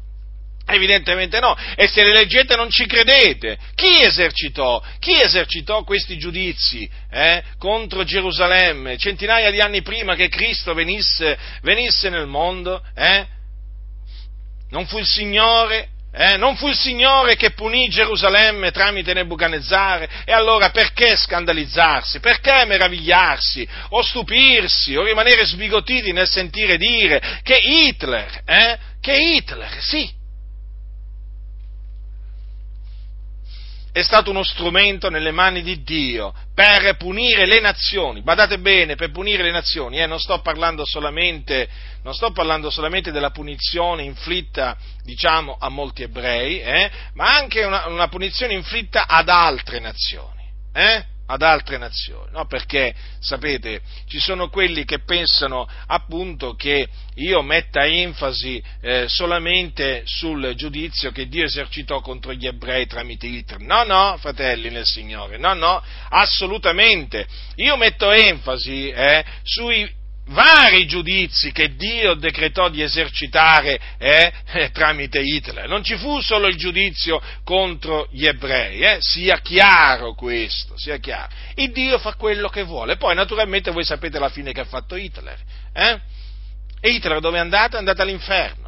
Evidentemente no, e se le leggete non ci credete. Chi esercitò? Chi esercitò questi giudizi eh, contro Gerusalemme centinaia di anni prima che Cristo venisse, venisse nel mondo? Eh? Non fu il Signore eh, non fu il Signore che punì Gerusalemme tramite Nebuchadnezzar? E allora perché scandalizzarsi? Perché meravigliarsi? O stupirsi? O rimanere sbigotiti nel sentire dire che Hitler, eh, che Hitler, sì, è stato uno strumento nelle mani di Dio per punire le nazioni. Badate bene, per punire le nazioni, eh, non, sto solamente, non, sto parlando solamente, della punizione inflitta, diciamo, a molti ebrei, eh, ma anche una, una, punizione inflitta ad altre nazioni. Eh? Ad altre nazioni, no? perché sapete ci sono quelli che pensano appunto che io metta enfasi eh, solamente sul giudizio che Dio esercitò contro gli ebrei tramite Hitler. No, no, fratelli nel Signore, no, no, assolutamente. Io metto enfasi eh, sui vari giudizi che Dio decretò di esercitare eh, eh, tramite Hitler. Non ci fu solo il giudizio contro gli ebrei, eh, sia chiaro questo, sia chiaro. Il Dio fa quello che vuole. Poi naturalmente voi sapete la fine che ha fatto Hitler. Eh? Hitler dove è andato? È andato all'inferno.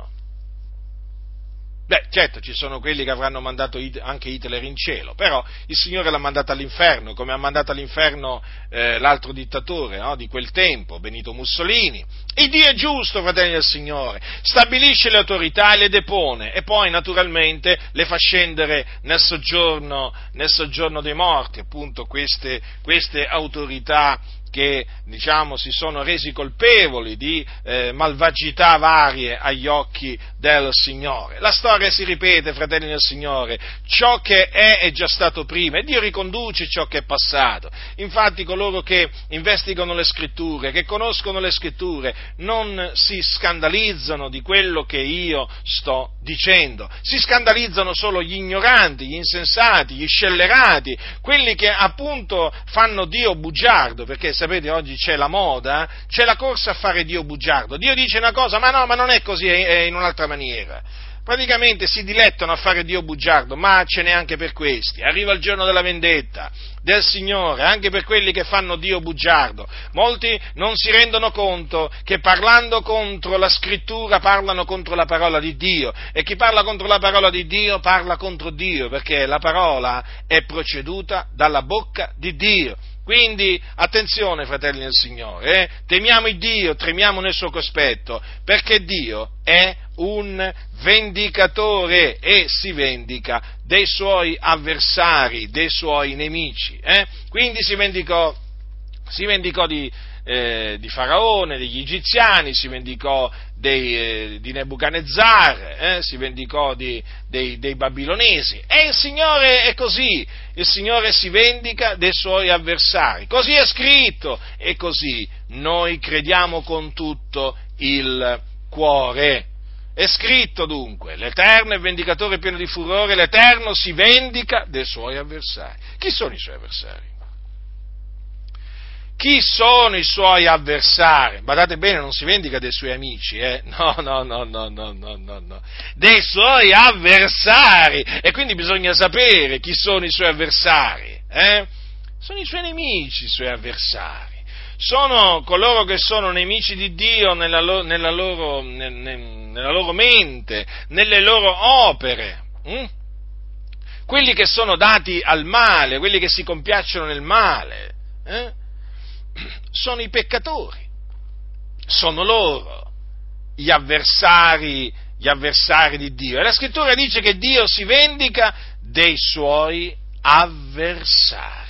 Beh, certo, ci sono quelli che avranno mandato anche Hitler in cielo, però il Signore l'ha mandato all'inferno, come ha mandato all'inferno eh, l'altro dittatore no, di quel tempo, Benito Mussolini. Il Dio è giusto, fratelli del Signore, stabilisce le autorità e le depone e poi naturalmente le fa scendere nel soggiorno, nel soggiorno dei morti, appunto queste, queste autorità che diciamo, si sono resi colpevoli di eh, malvagità varie agli occhi del Signore. La storia si ripete, fratelli del Signore, ciò che è è già stato prima e Dio riconduce ciò che è passato. Infatti coloro che investigano le scritture, che conoscono le scritture, non si scandalizzano di quello che io sto dicendo, si scandalizzano solo gli ignoranti, gli insensati, gli scellerati, quelli che appunto fanno Dio bugiardo, perché sapete oggi c'è la moda, c'è la corsa a fare Dio bugiardo. Dio dice una cosa, ma no, ma non è così, è in un'altra maniera. Praticamente si dilettano a fare Dio bugiardo, ma ce n'è anche per questi. Arriva il giorno della vendetta del Signore, anche per quelli che fanno Dio bugiardo. Molti non si rendono conto che parlando contro la scrittura parlano contro la parola di Dio e chi parla contro la parola di Dio parla contro Dio perché la parola è proceduta dalla bocca di Dio. Quindi attenzione, fratelli del Signore, eh? temiamo il Dio, tremiamo nel suo cospetto, perché Dio è un vendicatore e si vendica dei suoi avversari, dei suoi nemici. Eh? Quindi si vendicò, si vendicò di, eh, di Faraone, degli egiziani, si vendicò dei, eh, di Nebuchadnezzar, eh, si vendicò di, dei, dei, babilonesi. E il Signore è così, il Signore si vendica dei suoi avversari. Così è scritto e così noi crediamo con tutto il cuore. È scritto dunque, l'Eterno è vendicatore pieno di furore, l'Eterno si vendica dei suoi avversari. Chi sono i suoi avversari? Chi sono i suoi avversari? Badate bene, non si vendica dei suoi amici, eh? No, no, no, no, no, no, no, no. Dei suoi avversari. E quindi bisogna sapere chi sono i suoi avversari, eh? Sono i suoi nemici, i suoi avversari. Sono coloro che sono nemici di Dio nella, lo, nella, loro, nel, nella loro, mente, nelle loro opere. Hm? Quelli che sono dati al male, quelli che si compiacciono nel male. Eh? Sono i peccatori, sono loro gli avversari, gli avversari di Dio. E la scrittura dice che Dio si vendica dei suoi avversari.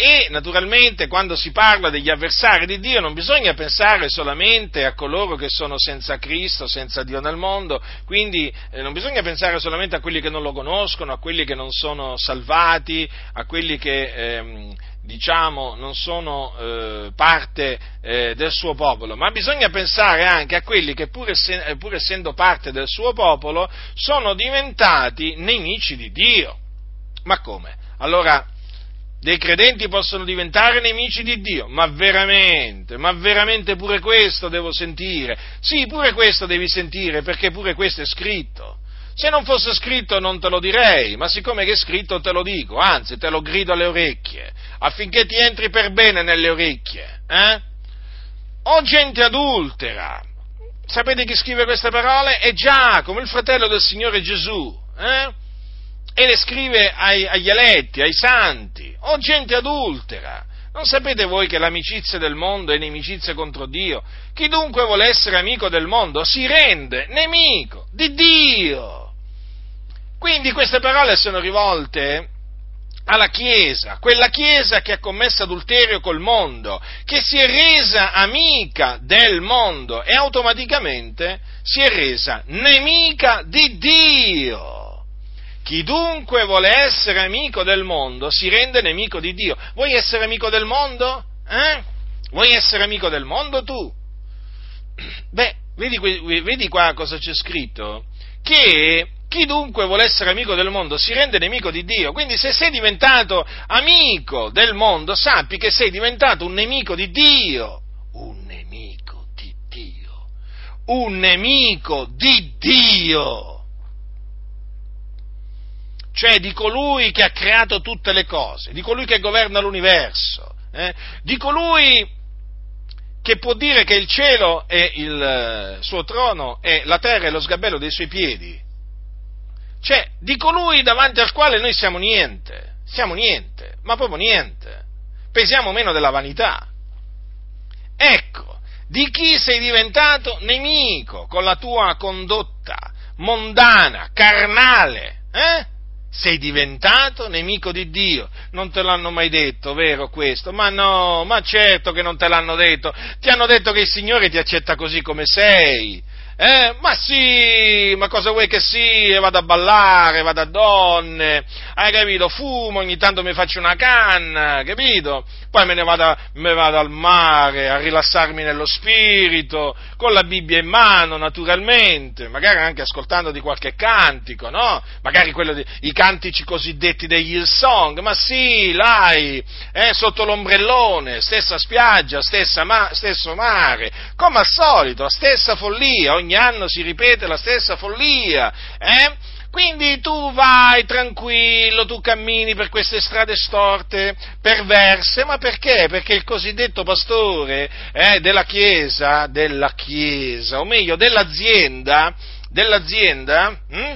E naturalmente quando si parla degli avversari di Dio non bisogna pensare solamente a coloro che sono senza Cristo, senza Dio nel mondo, quindi eh, non bisogna pensare solamente a quelli che non lo conoscono, a quelli che non sono salvati, a quelli che ehm, diciamo, non sono eh, parte eh, del suo popolo, ma bisogna pensare anche a quelli che pur, essen- eh, pur essendo parte del suo popolo sono diventati nemici di Dio. Ma come? Allora, dei credenti possono diventare nemici di Dio, ma veramente, ma veramente pure questo devo sentire. Sì, pure questo devi sentire, perché pure questo è scritto. Se non fosse scritto non te lo direi, ma siccome è scritto te lo dico, anzi te lo grido alle orecchie, affinché ti entri per bene nelle orecchie. Eh? O gente adultera. Sapete chi scrive queste parole? È Giacomo, il fratello del Signore Gesù. Eh? E le scrive ai, agli eletti, ai santi. O gente adultera. Non sapete voi che l'amicizia del mondo è inimicizia contro Dio? Chi dunque vuole essere amico del mondo si rende nemico di Dio. Quindi queste parole sono rivolte alla Chiesa, quella Chiesa che ha commesso adulterio col mondo, che si è resa amica del mondo e automaticamente si è resa nemica di Dio. Chi dunque vuole essere amico del mondo si rende nemico di Dio. Vuoi essere amico del mondo? Eh? Vuoi essere amico del mondo tu? Beh, vedi, vedi qua cosa c'è scritto? Che chi dunque vuole essere amico del mondo si rende nemico di Dio. Quindi se sei diventato amico del mondo, sappi che sei diventato un nemico di Dio. Un nemico di Dio. Un nemico di Dio. Cioè di colui che ha creato tutte le cose, di colui che governa l'universo, eh? di colui che può dire che il cielo è il eh, suo trono e la terra è lo sgabello dei suoi piedi. Cioè, di colui davanti al quale noi siamo niente, siamo niente, ma proprio niente. Pesiamo meno della vanità. Ecco, di chi sei diventato nemico con la tua condotta mondana, carnale, eh? Sei diventato nemico di Dio. Non te l'hanno mai detto, vero questo? Ma no, ma certo che non te l'hanno detto. Ti hanno detto che il Signore ti accetta così come sei. Eh? Ma sì, ma cosa vuoi che sia? Vado a ballare, vado a donne, hai capito? Fumo, ogni tanto mi faccio una canna, capito? Poi me ne vado, me vado al mare a rilassarmi nello spirito, con la Bibbia in mano, naturalmente, magari anche ascoltando di qualche cantico, no? Magari di, i cantici cosiddetti degli Hillsong, ma sì, lai, eh, sotto l'ombrellone, stessa spiaggia, stessa ma, stesso mare, come al solito, stessa follia, ogni ogni anno si ripete la stessa follia, eh? Quindi tu vai tranquillo, tu cammini per queste strade storte, perverse, ma perché? Perché il cosiddetto pastore eh, della Chiesa, della Chiesa, o meglio dell'azienda, dell'azienda, hm?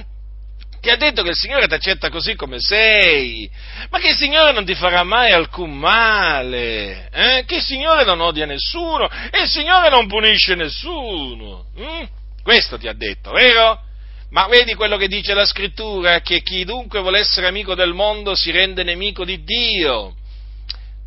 ti ha detto che il Signore ti accetta così come sei, ma che il Signore non ti farà mai alcun male, eh? che il Signore non odia nessuno e il Signore non punisce nessuno. Hm? Questo ti ha detto, vero? Ma vedi quello che dice la scrittura, che chi dunque vuole essere amico del mondo si rende nemico di Dio.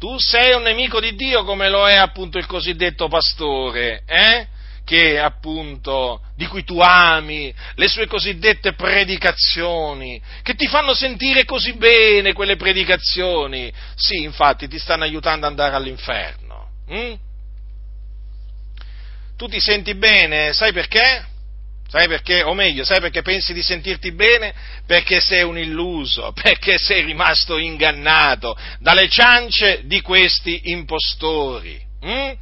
Tu sei un nemico di Dio come lo è appunto il cosiddetto pastore, eh? Che appunto, di cui tu ami, le sue cosiddette predicazioni, che ti fanno sentire così bene quelle predicazioni. Sì, infatti ti stanno aiutando ad andare all'inferno. Hm? Tu ti senti bene, sai perché? Sai perché? O meglio, sai perché pensi di sentirti bene? Perché sei un illuso, perché sei rimasto ingannato dalle ciance di questi impostori. Hm?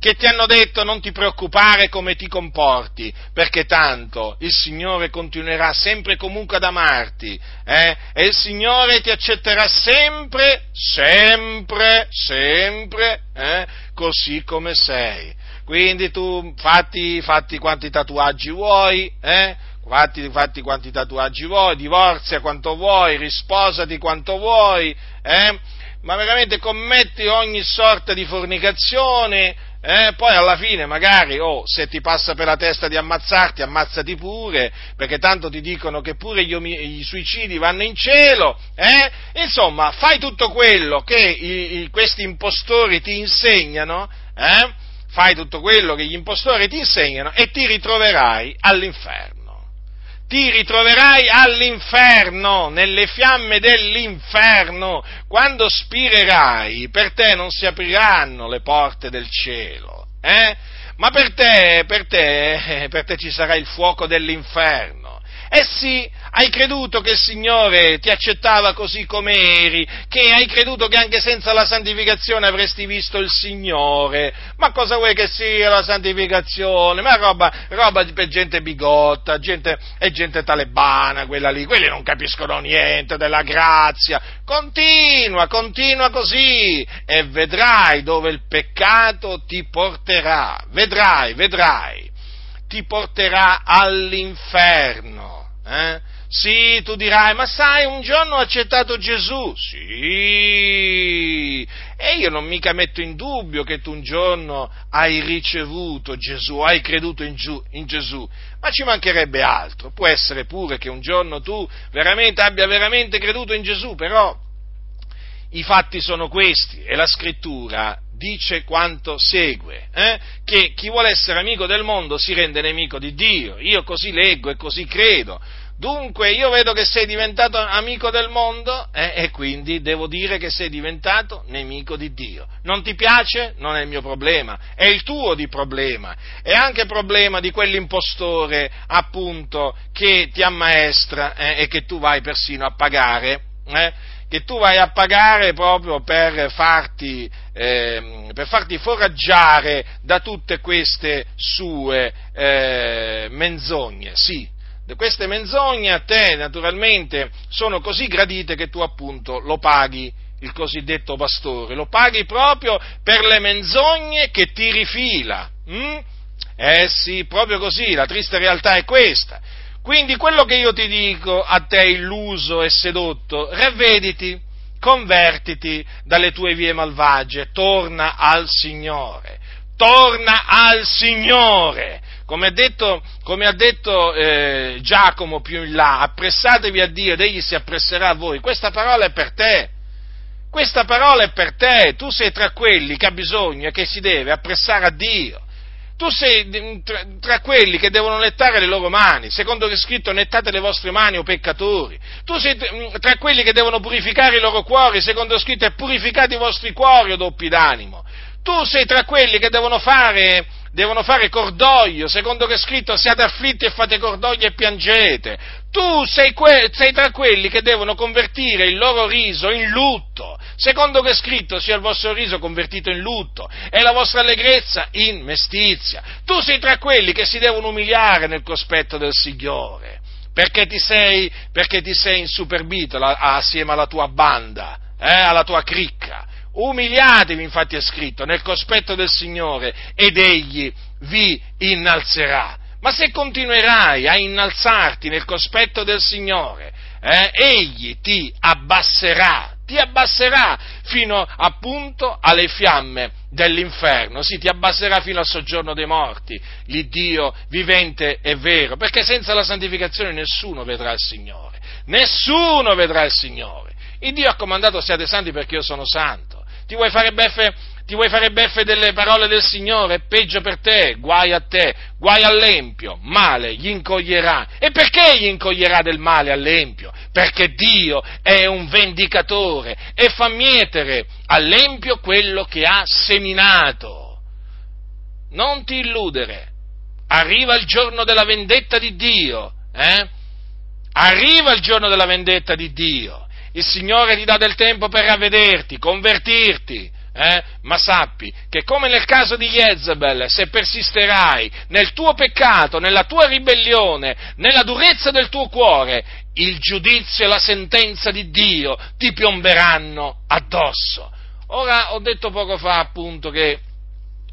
Che ti hanno detto non ti preoccupare come ti comporti, perché tanto il Signore continuerà sempre comunque ad amarti, eh? e il Signore ti accetterà sempre, sempre, sempre, eh? così come sei. Quindi tu fatti, fatti quanti tatuaggi vuoi, eh? fatti, fatti, quanti tatuaggi vuoi, divorzia quanto vuoi, risposati quanto vuoi, eh? ma veramente commetti ogni sorta di fornicazione, eh, poi alla fine magari, oh, se ti passa per la testa di ammazzarti, ammazzati pure, perché tanto ti dicono che pure gli, gli suicidi vanno in cielo, eh? insomma, fai tutto quello che i, i, questi impostori ti insegnano, eh? Fai tutto quello che gli impostori ti insegnano e ti ritroverai all'inferno. Ti ritroverai all'inferno, nelle fiamme dell'inferno. Quando spirerai, per te non si apriranno le porte del cielo. Eh? Ma per te, per te, per te ci sarà il fuoco dell'inferno. Eh sì, hai creduto che il Signore ti accettava così come eri, che hai creduto che anche senza la santificazione avresti visto il Signore. Ma cosa vuoi che sia la santificazione? Ma roba, roba per gente bigotta, gente, è gente talebana quella lì, quelli non capiscono niente della grazia. Continua, continua così e vedrai dove il peccato ti porterà. Vedrai, vedrai. Ti porterà all'inferno. Eh? Sì, tu dirai, ma sai, un giorno ho accettato Gesù. Sì, e io non mica metto in dubbio che tu un giorno hai ricevuto Gesù, hai creduto in, Giu, in Gesù, ma ci mancherebbe altro. Può essere pure che un giorno tu veramente abbia veramente creduto in Gesù, però i fatti sono questi e la scrittura dice quanto segue, eh? che chi vuole essere amico del mondo si rende nemico di Dio. Io così leggo e così credo. Dunque io vedo che sei diventato amico del mondo eh, e quindi devo dire che sei diventato nemico di Dio. Non ti piace? Non è il mio problema, è il tuo di problema. È anche problema di quell'impostore appunto che ti ammaestra eh, e che tu vai persino a pagare. Eh, che tu vai a pagare proprio per farti, eh, per farti foraggiare da tutte queste sue eh, menzogne. Sì, queste menzogne a te naturalmente sono così gradite che tu appunto lo paghi il cosiddetto pastore, lo paghi proprio per le menzogne che ti rifila. Hm? Eh sì, proprio così, la triste realtà è questa. Quindi quello che io ti dico a te illuso e sedotto, ravvediti, convertiti dalle tue vie malvagie, torna al Signore, torna al Signore, come ha detto, come ha detto eh, Giacomo più in là, appressatevi a Dio ed egli si appresserà a voi. Questa parola è per te. Questa parola è per te. Tu sei tra quelli che ha bisogno e che si deve appressare a Dio. Tu sei tra, quelli che devono nettare le loro mani, secondo che è scritto nettate le vostre mani o peccatori. Tu sei tra quelli che devono purificare i loro cuori, secondo che è scritto purificate i vostri cuori o doppi d'animo. Tu sei tra quelli che devono fare devono fare cordoglio, secondo che è scritto siate afflitti e fate cordoglio e piangete. Tu sei, que- sei, tra quelli che devono convertire il loro riso in lutto, secondo che è scritto sia il vostro riso convertito in lutto e la vostra allegrezza in mestizia. Tu sei tra quelli che si devono umiliare nel cospetto del Signore, perché ti sei, perché ti sei insuperbito la, assieme alla tua banda, eh, alla tua cricca Umiliatevi, infatti è scritto, nel cospetto del Signore ed Egli vi innalzerà. Ma se continuerai a innalzarti nel cospetto del Signore, eh, Egli ti abbasserà, ti abbasserà fino appunto alle fiamme dell'inferno, sì, ti abbasserà fino al soggiorno dei morti, l'Iddio vivente e vero, perché senza la santificazione nessuno vedrà il Signore, nessuno vedrà il Signore. Il Dio ha comandato siate santi perché io sono santo. Ti vuoi fare beffe, ti vuoi fare beffe delle parole del Signore? Peggio per te, guai a te, guai all'empio, male gli incoglierà. E perché gli incoglierà del male all'empio? Perché Dio è un vendicatore e fa mietere all'empio quello che ha seminato. Non ti illudere, arriva il giorno della vendetta di Dio, eh? Arriva il giorno della vendetta di Dio il Signore ti dà del tempo per ravvederti, convertirti, eh? ma sappi che come nel caso di Jezebel, se persisterai nel tuo peccato, nella tua ribellione, nella durezza del tuo cuore, il giudizio e la sentenza di Dio ti piomberanno addosso. Ora ho detto poco fa appunto che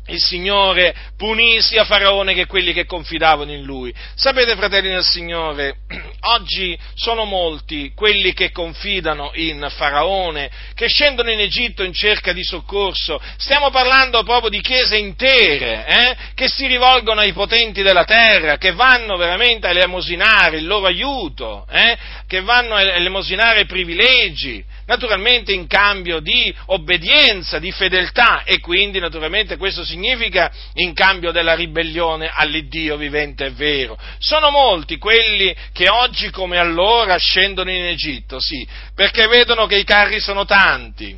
il Signore punì sia Faraone che quelli che confidavano in lui. Sapete, fratelli del Signore, oggi sono molti quelli che confidano in Faraone, che scendono in Egitto in cerca di soccorso. Stiamo parlando proprio di chiese intere, eh, che si rivolgono ai potenti della terra, che vanno veramente a elemosinare il loro aiuto, eh, che vanno a elemosinare privilegi naturalmente in cambio di obbedienza, di fedeltà e quindi naturalmente questo significa in cambio della ribellione all'Iddio vivente e vero. Sono molti quelli che oggi come allora scendono in Egitto, sì, perché vedono che i carri sono tanti,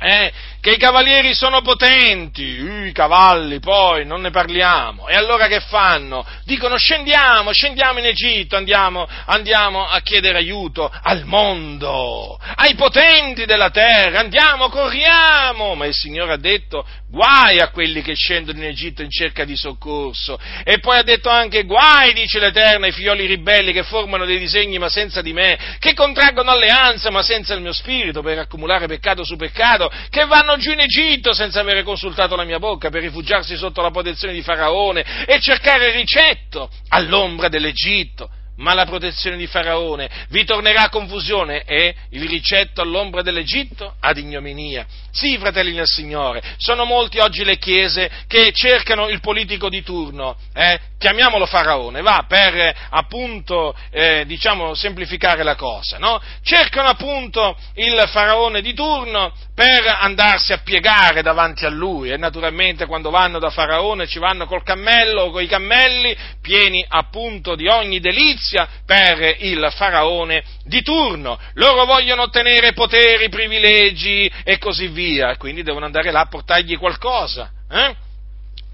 eh, che i cavalieri sono potenti, uh, i cavalli poi non ne parliamo, e allora che fanno? Dicono scendiamo, scendiamo in Egitto, andiamo, andiamo a chiedere aiuto al mondo, ai potenti della terra, andiamo, corriamo, ma il Signore ha detto guai a quelli che scendono in Egitto in cerca di soccorso, e poi ha detto anche guai, dice l'Eterno, ai figlioli ribelli che formano dei disegni ma senza di me, che contraggono alleanza ma senza il mio spirito per accumulare peccato su peccato, che vanno giù in Egitto senza avere consultato la mia bocca per rifugiarsi sotto la protezione di Faraone e cercare ricetto all'ombra dell'Egitto ma la protezione di Faraone vi tornerà a confusione e il ricetto all'ombra dell'Egitto ad ignominia. Sì, fratelli del Signore, sono molti oggi le chiese che cercano il politico di turno, eh? chiamiamolo Faraone, va, per appunto, eh, diciamo, semplificare la cosa, no? Cercano appunto il Faraone di turno per andarsi a piegare davanti a lui e naturalmente quando vanno da Faraone ci vanno col cammello o coi cammelli pieni appunto di ogni delizia per il faraone di turno. Loro vogliono ottenere poteri, privilegi e così via, quindi devono andare là a portargli qualcosa. Eh?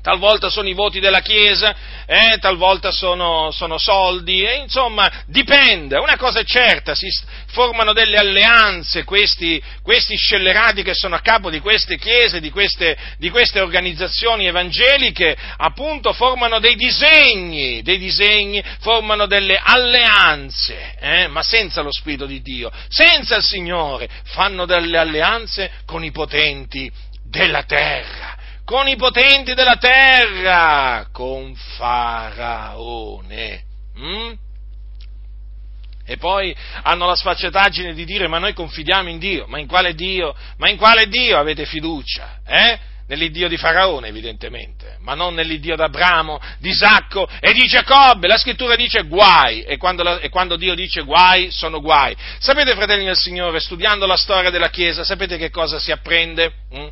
Talvolta sono i voti della Chiesa, eh, talvolta sono, sono soldi, e insomma dipende, una cosa è certa, si formano delle alleanze questi, questi scellerati che sono a capo di queste chiese, di queste, di queste organizzazioni evangeliche, appunto formano dei disegni, dei disegni, formano delle alleanze, eh, ma senza lo Spirito di Dio, senza il Signore, fanno delle alleanze con i potenti della terra con i potenti della terra, con Faraone. Mm? E poi hanno la sfacciataggine di dire ma noi confidiamo in Dio, ma in quale Dio? Ma in quale Dio avete fiducia? Eh? Nell'Iddio di Faraone, evidentemente, ma non nell'Iddio d'Abramo, di Isacco e di Giacobbe. La scrittura dice guai, e quando, la, e quando, Dio dice guai, sono guai. Sapete, fratelli del Signore, studiando la storia della Chiesa, sapete che cosa si apprende? Mm?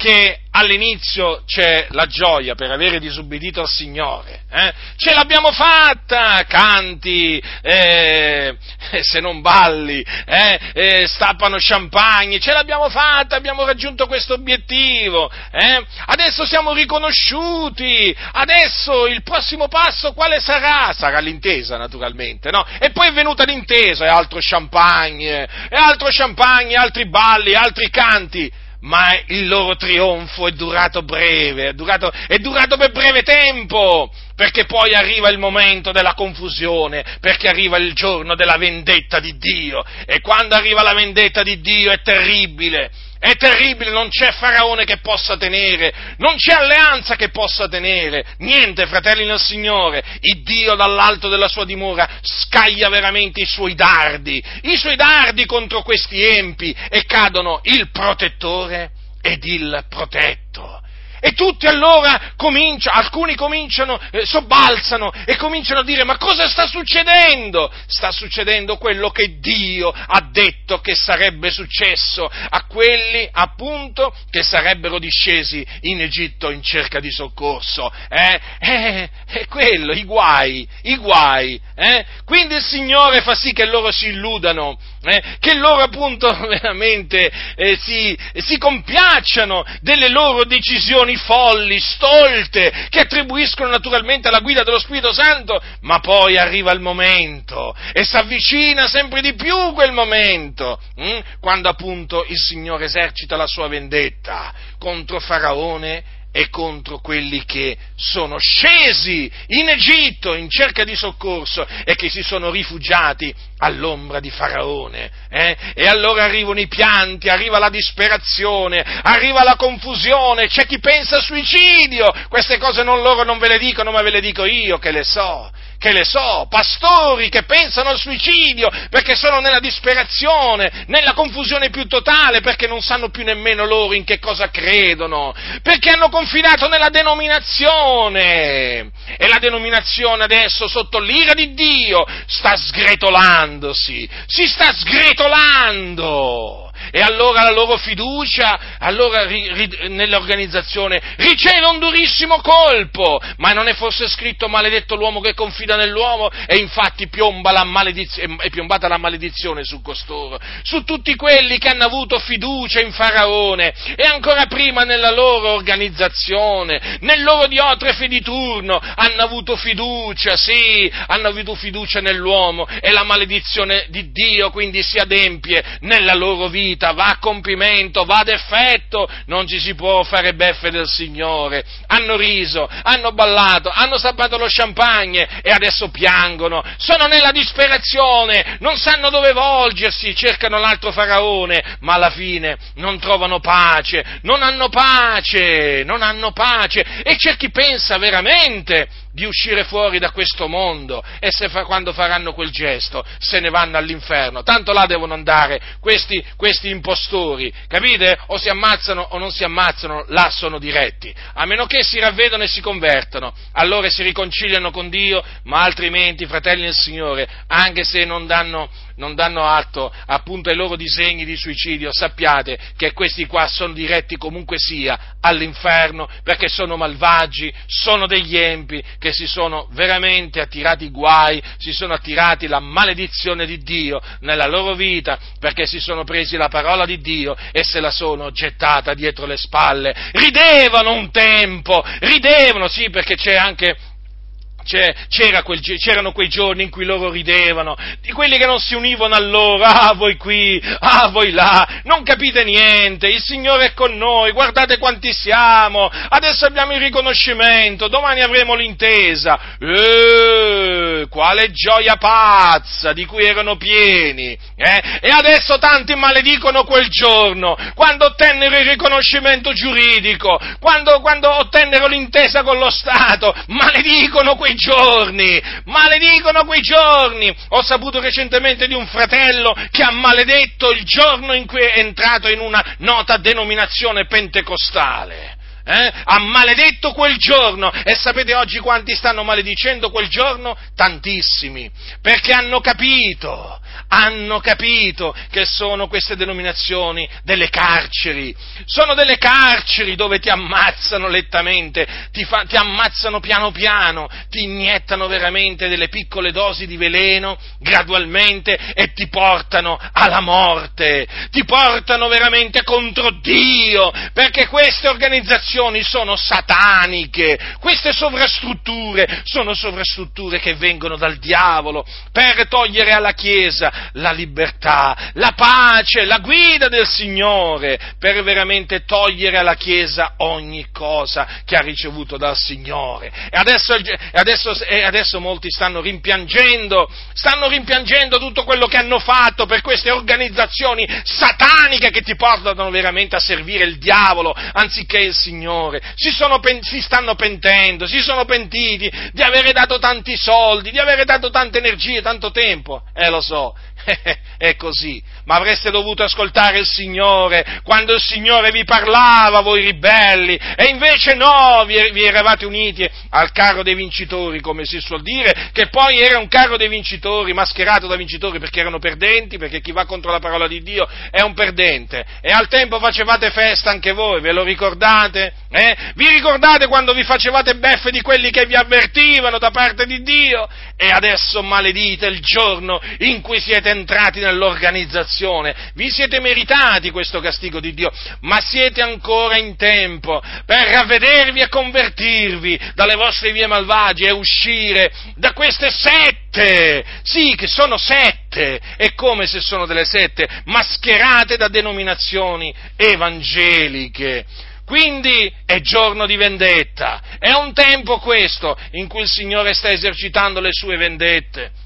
Che all'inizio c'è la gioia per avere disubbidito al Signore, eh? ce l'abbiamo fatta, canti, eh, se non balli, eh, eh, stappano champagne, ce l'abbiamo fatta, abbiamo raggiunto questo obiettivo, eh? adesso siamo riconosciuti, adesso il prossimo passo quale sarà? Sarà l'intesa naturalmente, no? E poi è venuta l'intesa e altro champagne, e altro champagne, altri balli, altri canti, ma il loro trionfo è durato breve, è durato, è durato, per breve tempo, perché poi arriva il momento della confusione, perché arriva il giorno della vendetta di Dio, e quando arriva la vendetta di Dio è terribile, è terribile, non c'è faraone che possa tenere, non c'è alleanza che possa tenere, niente, fratelli nel Signore. Il Dio dall'alto della sua dimora scaglia veramente i suoi dardi, i suoi dardi contro questi empi e cadono il protettore ed il protetto. E tutti allora cominciano, alcuni cominciano, eh, sobbalzano e cominciano a dire ma cosa sta succedendo? Sta succedendo quello che Dio ha detto che sarebbe successo a quelli appunto che sarebbero discesi in Egitto in cerca di soccorso. Eh? Eh, è quello, i guai, i guai. Eh? Quindi il Signore fa sì che loro si illudano, eh? che loro appunto veramente eh, si, si compiacciano delle loro decisioni folli, stolte, che attribuiscono naturalmente alla guida dello Spirito Santo, ma poi arriva il momento e si avvicina sempre di più quel momento, hm? quando appunto il Signore esercita la sua vendetta contro Faraone e contro quelli che sono scesi in Egitto in cerca di soccorso e che si sono rifugiati all'ombra di Faraone. Eh? E allora arrivano i pianti, arriva la disperazione, arriva la confusione, c'è chi pensa a suicidio, queste cose non loro non ve le dicono, ma ve le dico io che le so che le so, pastori che pensano al suicidio perché sono nella disperazione, nella confusione più totale, perché non sanno più nemmeno loro in che cosa credono, perché hanno confidato nella denominazione. E la denominazione adesso sotto l'ira di Dio sta sgretolandosi, si sta sgretolando e allora la loro fiducia allora, ri, ri, nell'organizzazione riceve un durissimo colpo, ma non è forse scritto maledetto l'uomo che confida nell'uomo e infatti piomba la è piombata la maledizione su costoro, su tutti quelli che hanno avuto fiducia in Faraone. E ancora prima nella loro organizzazione, nel loro diotre di turno hanno avuto fiducia, sì, hanno avuto fiducia nell'uomo. E la maledizione di Dio quindi si adempie nella loro vita vita va a compimento, va ad effetto, non ci si può fare beffe del Signore. Hanno riso, hanno ballato, hanno sappato lo champagne e adesso piangono, sono nella disperazione, non sanno dove volgersi, cercano l'altro faraone, ma alla fine non trovano pace, non hanno pace, non hanno pace e c'è chi pensa veramente di uscire fuori da questo mondo e se fa, quando faranno quel gesto se ne vanno all'inferno. Tanto là devono andare questi, questi impostori, capite? O si ammazzano o non si ammazzano, là sono diretti. A meno che si ravvedono e si convertano, allora si riconciliano con Dio, ma altrimenti, fratelli del Signore, anche se non danno non danno atto appunto ai loro disegni di suicidio, sappiate che questi qua sono diretti comunque sia all'inferno perché sono malvagi, sono degli empi che si sono veramente attirati guai, si sono attirati la maledizione di Dio nella loro vita, perché si sono presi la parola di Dio e se la sono gettata dietro le spalle. Ridevano un tempo, ridevano, sì, perché c'è anche c'era quel, c'erano quei giorni in cui loro ridevano, di quelli che non si univano a loro, ah voi qui, ah voi là, non capite niente, il Signore è con noi, guardate quanti siamo, adesso abbiamo il riconoscimento, domani avremo l'intesa, eh, quale gioia pazza di cui erano pieni, eh? e adesso tanti maledicono quel giorno, quando ottennero il riconoscimento giuridico, quando, quando ottennero l'intesa con lo Stato, maledicono quei giorni, maledicono quei giorni. Ho saputo recentemente di un fratello che ha maledetto il giorno in cui è entrato in una nota denominazione pentecostale. Eh? Ha maledetto quel giorno e sapete oggi quanti stanno maledicendo quel giorno? Tantissimi, perché hanno capito, hanno capito che sono queste denominazioni delle carceri, sono delle carceri dove ti ammazzano lettamente, ti, fa, ti ammazzano piano piano, ti iniettano veramente delle piccole dosi di veleno gradualmente e ti portano alla morte, ti portano veramente contro Dio, perché queste organizzazioni sono sataniche, queste sovrastrutture sono sovrastrutture che vengono dal diavolo per togliere alla Chiesa la libertà, la pace, la guida del Signore, per veramente togliere alla Chiesa ogni cosa che ha ricevuto dal Signore. E adesso, e adesso, e adesso molti stanno rimpiangendo, stanno rimpiangendo tutto quello che hanno fatto per queste organizzazioni sataniche che ti portano veramente a servire il diavolo anziché il Signore. Si, sono, si stanno pentendo, si sono pentiti di avere dato tanti soldi, di avere dato tante energie, tanto tempo. Eh lo so, è così, ma avreste dovuto ascoltare il Signore quando il Signore vi parlava, voi ribelli, e invece no, vi, vi eravate uniti al carro dei vincitori, come si suol dire, che poi era un carro dei vincitori, mascherato da vincitori perché erano perdenti, perché chi va contro la parola di Dio è un perdente, e al tempo facevate festa anche voi, ve lo ricordate? Eh? Vi ricordate quando vi facevate beffe di quelli che vi avvertivano da parte di Dio? E adesso maledite il giorno in cui siete entrati nell'organizzazione, vi siete meritati questo castigo di Dio, ma siete ancora in tempo per ravvedervi e convertirvi dalle vostre vie malvagie e uscire da queste sette, sì, che sono sette, e come se sono delle sette, mascherate da denominazioni evangeliche. Quindi è giorno di vendetta, è un tempo questo in cui il Signore sta esercitando le sue vendette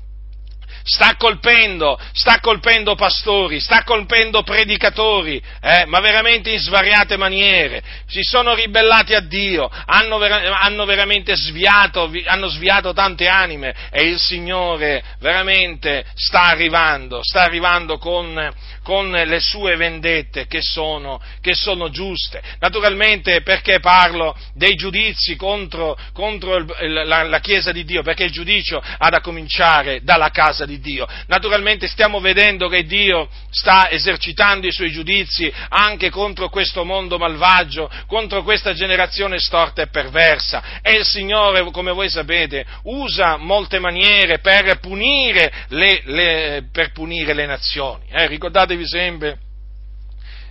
sta colpendo, sta colpendo pastori, sta colpendo predicatori, eh, ma veramente in svariate maniere. Si sono ribellati a Dio, hanno, ver- hanno veramente sviato, hanno sviato tante anime e il Signore veramente sta arrivando, sta arrivando con, con le sue vendette che sono, che sono, giuste. Naturalmente perché parlo dei giudizi contro, contro il, la, la Chiesa di Dio? Perché il giudizio ha da cominciare dalla casa di di Dio. Naturalmente stiamo vedendo che Dio sta esercitando i suoi giudizi anche contro questo mondo malvagio, contro questa generazione storta e perversa. E il Signore, come voi sapete, usa molte maniere per punire le, le, per punire le nazioni. Eh, ricordatevi sempre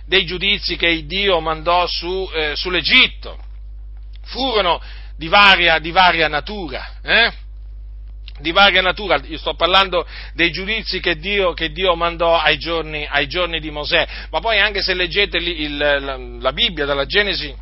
dei giudizi che Dio mandò su, eh, sull'Egitto. Furono di varia, di varia natura. Eh? Di varia natura, io sto parlando dei giudizi che Dio, che Dio mandò ai giorni, ai giorni, di Mosè, ma poi anche se leggete il, la, la Bibbia dalla Genesi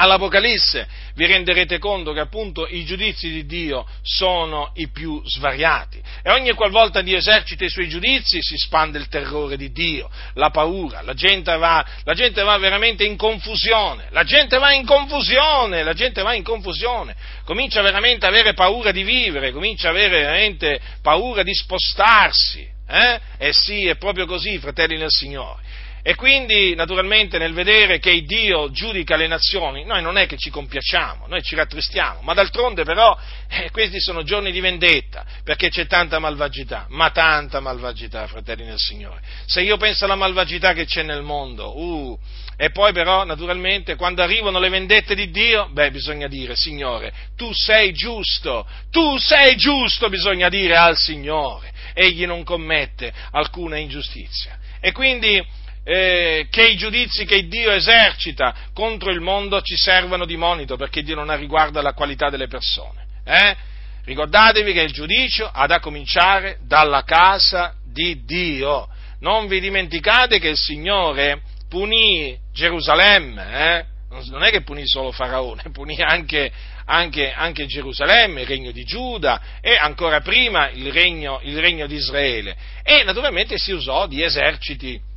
all'Apocalisse vi renderete conto che appunto i giudizi di Dio sono i più svariati e ogni qualvolta Dio esercita i suoi giudizi si spande il terrore di Dio, la paura, la gente va, la gente va veramente in confusione, la gente va in confusione, la gente va in confusione, comincia veramente a avere paura di vivere, comincia a avere veramente paura di spostarsi, eh? Eh sì, è proprio così, fratelli nel Signore. E quindi, naturalmente, nel vedere che Dio giudica le nazioni, noi non è che ci compiacciamo, noi ci rattristiamo, ma d'altronde però eh, questi sono giorni di vendetta, perché c'è tanta malvagità, ma tanta malvagità, fratelli del Signore. Se io penso alla malvagità che c'è nel mondo, uh, e poi però, naturalmente, quando arrivano le vendette di Dio, beh, bisogna dire, Signore, tu sei giusto, tu sei giusto, bisogna dire al Signore. Egli non commette alcuna ingiustizia. E quindi eh, che i giudizi che Dio esercita contro il mondo ci servano di monito perché Dio non ha riguardo alla qualità delle persone. Eh? Ricordatevi che il giudizio ha da cominciare dalla casa di Dio. Non vi dimenticate che il Signore punì Gerusalemme, eh? non è che punì solo Faraone, punì anche, anche, anche, Gerusalemme, il regno di Giuda e ancora prima il regno, il regno di Israele. E naturalmente si usò di eserciti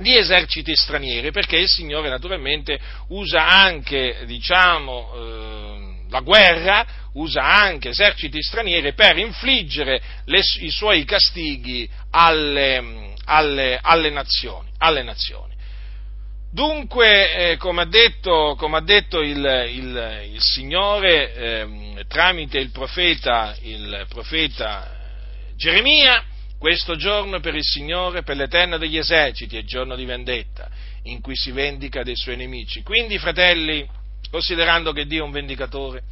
di eserciti stranieri, perché il Signore naturalmente usa anche, diciamo, eh, la guerra, usa anche eserciti stranieri per infliggere le, i suoi castighi alle, alle, alle, nazioni, alle nazioni. Dunque, eh, come ha detto, come ha detto il, il, il, Signore eh, tramite il profeta, il profeta Geremia, questo giorno per il Signore, per l'Eterno degli eserciti, è giorno di vendetta, in cui si vendica dei suoi nemici. Quindi, fratelli, considerando che Dio è un vendicatore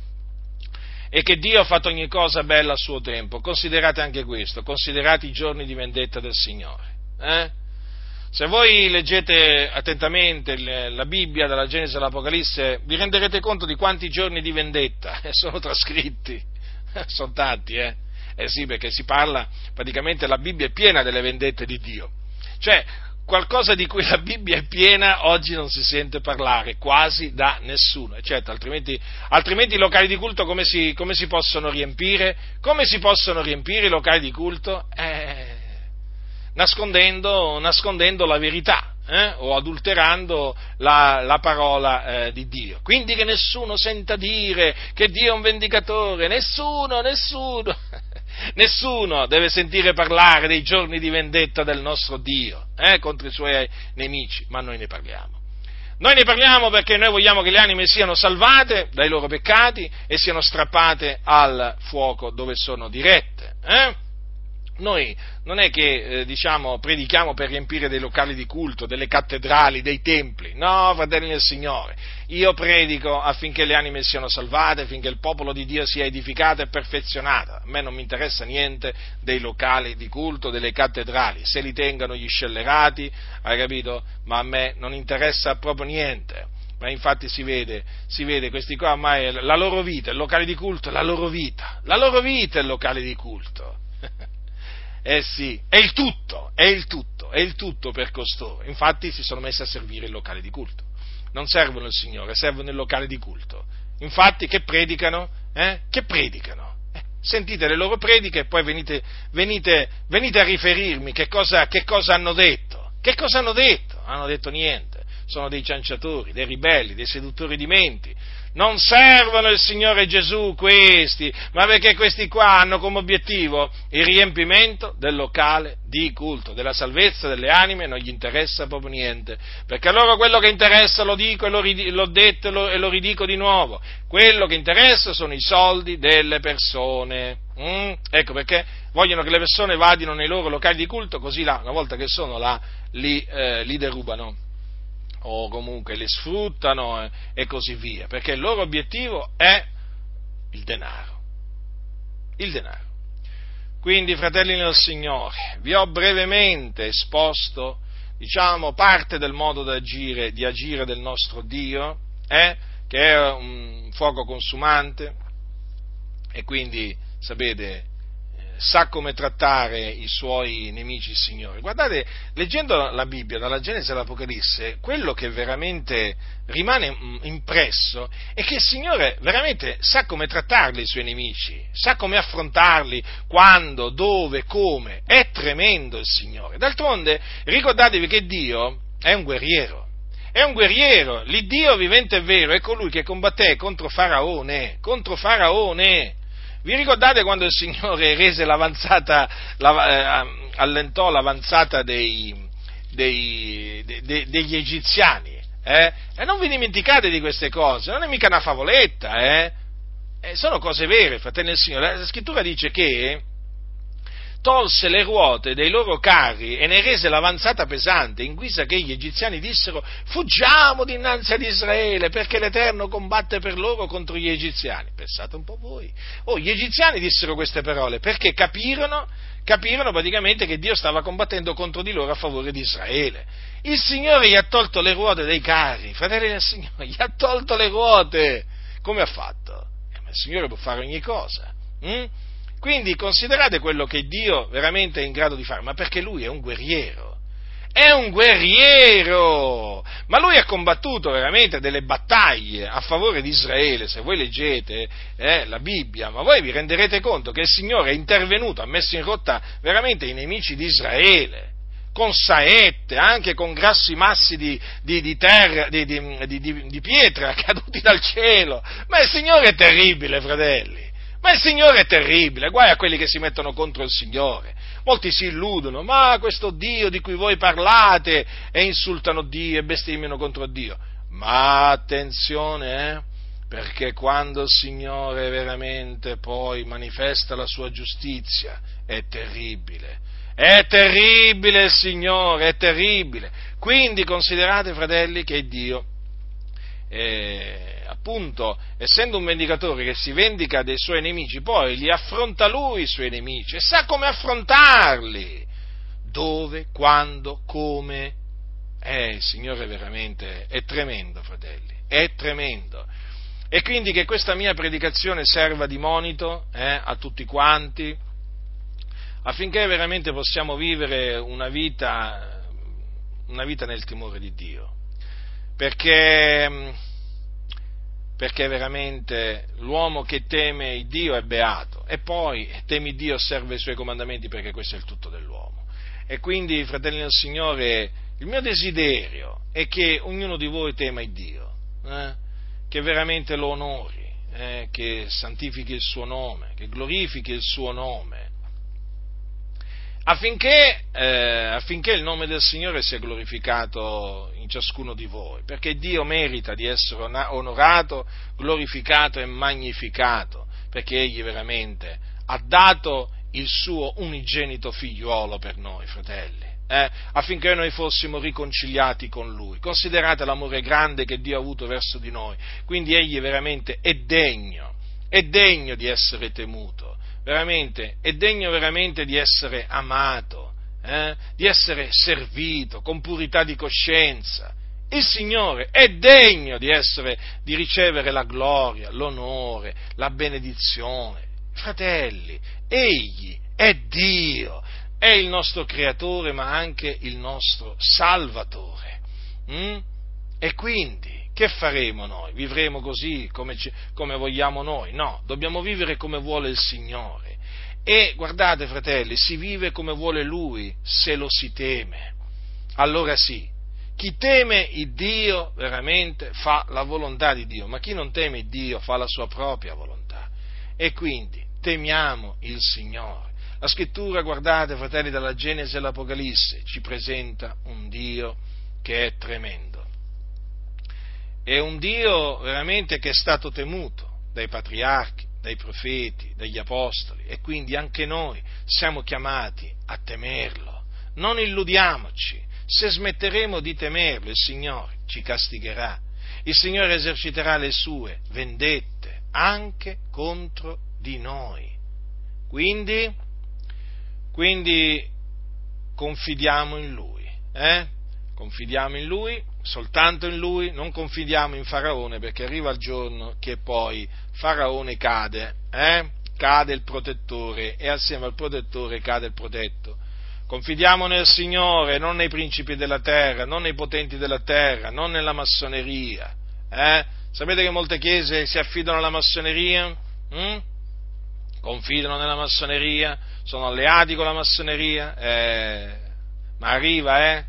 e che Dio ha fatto ogni cosa bella a suo tempo, considerate anche questo, considerate i giorni di vendetta del Signore. Eh? Se voi leggete attentamente la Bibbia, dalla Genesi all'Apocalisse, vi renderete conto di quanti giorni di vendetta sono trascritti. sono tanti, eh? Eh sì, perché si parla, praticamente la Bibbia è piena delle vendette di Dio. Cioè, qualcosa di cui la Bibbia è piena oggi non si sente parlare quasi da nessuno, certo, altrimenti, altrimenti, i locali di culto come si, come si, possono riempire? Come si possono riempire i locali di culto? Eh, nascondendo, nascondendo la verità eh, o adulterando la, la parola eh, di Dio. Quindi che nessuno senta dire che Dio è un vendicatore, nessuno, nessuno. Nessuno deve sentire parlare dei giorni di vendetta del nostro Dio eh, contro i suoi nemici, ma noi ne parliamo. Noi ne parliamo perché noi vogliamo che le anime siano salvate dai loro peccati e siano strappate al fuoco dove sono dirette. Eh? Noi non è che eh, diciamo, predichiamo per riempire dei locali di culto, delle cattedrali, dei templi, no, fratelli del Signore, io predico affinché le anime siano salvate, affinché il popolo di Dio sia edificato e perfezionato. A me non mi interessa niente dei locali di culto, delle cattedrali, se li tengano gli scellerati, hai capito? Ma a me non interessa proprio niente ma infatti si vede, si vede, questi qua ormai la loro vita, il locale di culto, la loro vita, la loro vita è il locale di culto. Eh sì, è il tutto, è il tutto, è il tutto per costoro. Infatti si sono messi a servire il locale di culto. Non servono il Signore, servono il locale di culto. Infatti che predicano? Eh? Che predicano? Eh, sentite le loro prediche e poi venite, venite, venite a riferirmi che cosa, che cosa hanno detto. Che cosa hanno detto? Hanno detto niente sono dei cianciatori, dei ribelli, dei seduttori di menti. Non servono il Signore Gesù questi, ma perché questi qua hanno come obiettivo il riempimento del locale di culto, della salvezza delle anime, non gli interessa proprio niente, perché a loro quello che interessa, lo dico e lo, l'ho detto e lo, e lo ridico di nuovo, quello che interessa sono i soldi delle persone. Mm? Ecco perché vogliono che le persone vadino nei loro locali di culto, così là, una volta che sono là, li, eh, li derubano o comunque li sfruttano eh, e così via, perché il loro obiettivo è il denaro. Il denaro. Quindi, fratelli del Signore, vi ho brevemente esposto, diciamo, parte del modo di agire, di agire del nostro Dio, eh, che è un fuoco consumante, e quindi, sapete, sa come trattare i suoi nemici il Signore. Guardate, leggendo la Bibbia, dalla Genesi all'Apocalisse, quello che veramente rimane mm, impresso è che il Signore veramente sa come trattarli i suoi nemici, sa come affrontarli, quando, dove, come. È tremendo il Signore. D'altronde, ricordatevi che Dio è un guerriero. È un guerriero, l'Iddio vivente e vero è colui che combatté contro Faraone, contro Faraone, vi ricordate quando il Signore rese l'avanzata, la, eh, allentò l'avanzata dei, dei, de, de, degli egiziani. Eh? E non vi dimenticate di queste cose, non è mica una favoletta, eh? Eh, sono cose vere, fratelli del Signore. La scrittura dice che tolse le ruote dei loro carri e ne rese l'avanzata pesante, in guisa che gli egiziani dissero fuggiamo dinanzi ad Israele perché l'Eterno combatte per loro contro gli egiziani. Pensate un po' voi. Oh, gli egiziani dissero queste parole perché capirono, capirono praticamente che Dio stava combattendo contro di loro a favore di Israele. Il Signore gli ha tolto le ruote dei carri, fratelli del Signore, gli ha tolto le ruote. Come ha fatto? Eh, il Signore può fare ogni cosa. Hm? Quindi considerate quello che Dio veramente è in grado di fare, ma perché Lui è un guerriero. È un guerriero! Ma lui ha combattuto veramente delle battaglie a favore di Israele. Se voi leggete eh, la Bibbia, ma voi vi renderete conto che il Signore è intervenuto, ha messo in rotta veramente i nemici di Israele con saette, anche con grassi massi di, di, di, terra, di, pietra caduti dal cielo. Ma il Signore è terribile, fratelli. Ma il Signore è terribile, guai a quelli che si mettono contro il Signore. Molti si illudono, ma questo Dio di cui voi parlate e insultano Dio e bestemmiano contro Dio. Ma attenzione, eh? perché quando il Signore veramente poi manifesta la sua giustizia è terribile. È terribile il Signore, è terribile. Quindi considerate, fratelli, che Dio eh, appunto, essendo un vendicatore che si vendica dei suoi nemici, poi li affronta lui i suoi nemici e sa come affrontarli. Dove, quando, come. Eh, il Signore veramente è tremendo, fratelli, è tremendo. E quindi che questa mia predicazione serva di monito eh, a tutti quanti, affinché veramente possiamo vivere una vita, una vita nel timore di Dio perché, perché veramente l'uomo che teme Dio è beato e poi temi Dio osserva i suoi comandamenti perché questo è il tutto dell'uomo. E quindi, fratelli del Signore, il mio desiderio è che ognuno di voi tema il Dio, eh? che veramente lo onori, eh? che santifichi il suo nome, che glorifichi il suo nome, affinché, eh, affinché, il nome del Signore sia glorificato in ciascuno di voi, perché Dio merita di essere onorato, glorificato e magnificato, perché Egli veramente ha dato il suo unigenito figliuolo per noi, fratelli. Eh, affinché noi fossimo riconciliati con Lui. Considerate l'amore grande che Dio ha avuto verso di noi, quindi Egli veramente è degno, è degno di essere temuto veramente, è degno veramente di essere amato, eh? di essere servito con purità di coscienza. Il Signore è degno di, essere, di ricevere la gloria, l'onore, la benedizione. Fratelli, Egli è Dio, è il nostro creatore ma anche il nostro salvatore. Mm? E quindi che faremo noi? Vivremo così come, ci, come vogliamo noi? No, dobbiamo vivere come vuole il Signore. E guardate, fratelli, si vive come vuole Lui se lo si teme. Allora sì, chi teme il Dio veramente fa la volontà di Dio, ma chi non teme il Dio fa la sua propria volontà. E quindi temiamo il Signore. La scrittura, guardate, fratelli, dalla Genesi all'Apocalisse ci presenta un Dio che è tremendo è un Dio veramente che è stato temuto dai patriarchi, dai profeti, dagli apostoli e quindi anche noi siamo chiamati a temerlo. Non illudiamoci, se smetteremo di temerlo il Signore ci castigherà, il Signore eserciterà le sue vendette anche contro di noi. Quindi, quindi confidiamo in Lui, eh? confidiamo in Lui soltanto in lui, non confidiamo in Faraone perché arriva il giorno che poi Faraone cade, eh? cade il protettore e assieme al protettore cade il protetto. Confidiamo nel Signore, non nei principi della terra, non nei potenti della terra, non nella massoneria. Eh? Sapete che molte chiese si affidano alla massoneria? Mm? Confidano nella massoneria? Sono alleati con la massoneria? Eh, ma arriva, eh?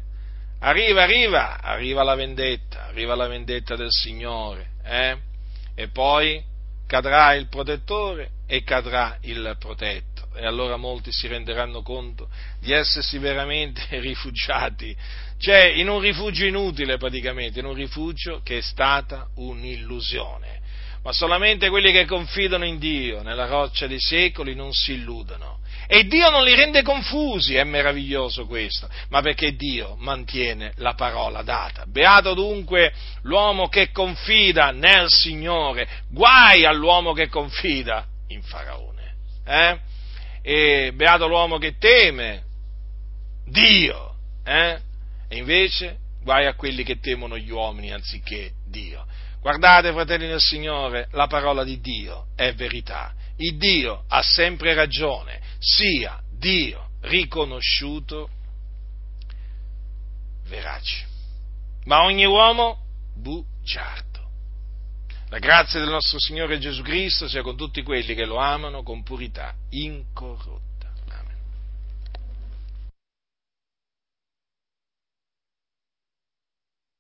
Arriva, arriva, arriva la vendetta, arriva la vendetta del Signore, eh? E poi cadrà il protettore e cadrà il protetto. E allora molti si renderanno conto di essersi veramente rifugiati, cioè in un rifugio inutile praticamente, in un rifugio che è stata un'illusione. Ma solamente quelli che confidano in Dio, nella roccia dei secoli, non si illudono. E Dio non li rende confusi, è meraviglioso questo, ma perché Dio mantiene la parola data. Beato dunque l'uomo che confida nel Signore, guai all'uomo che confida in Faraone. Eh? E beato l'uomo che teme Dio, eh? e invece guai a quelli che temono gli uomini anziché Dio. Guardate, fratelli del Signore, la parola di Dio è verità. Il Dio ha sempre ragione, sia Dio riconosciuto verace, ma ogni uomo bugiardo. La grazia del nostro Signore Gesù Cristo sia con tutti quelli che lo amano con purità incorrotta.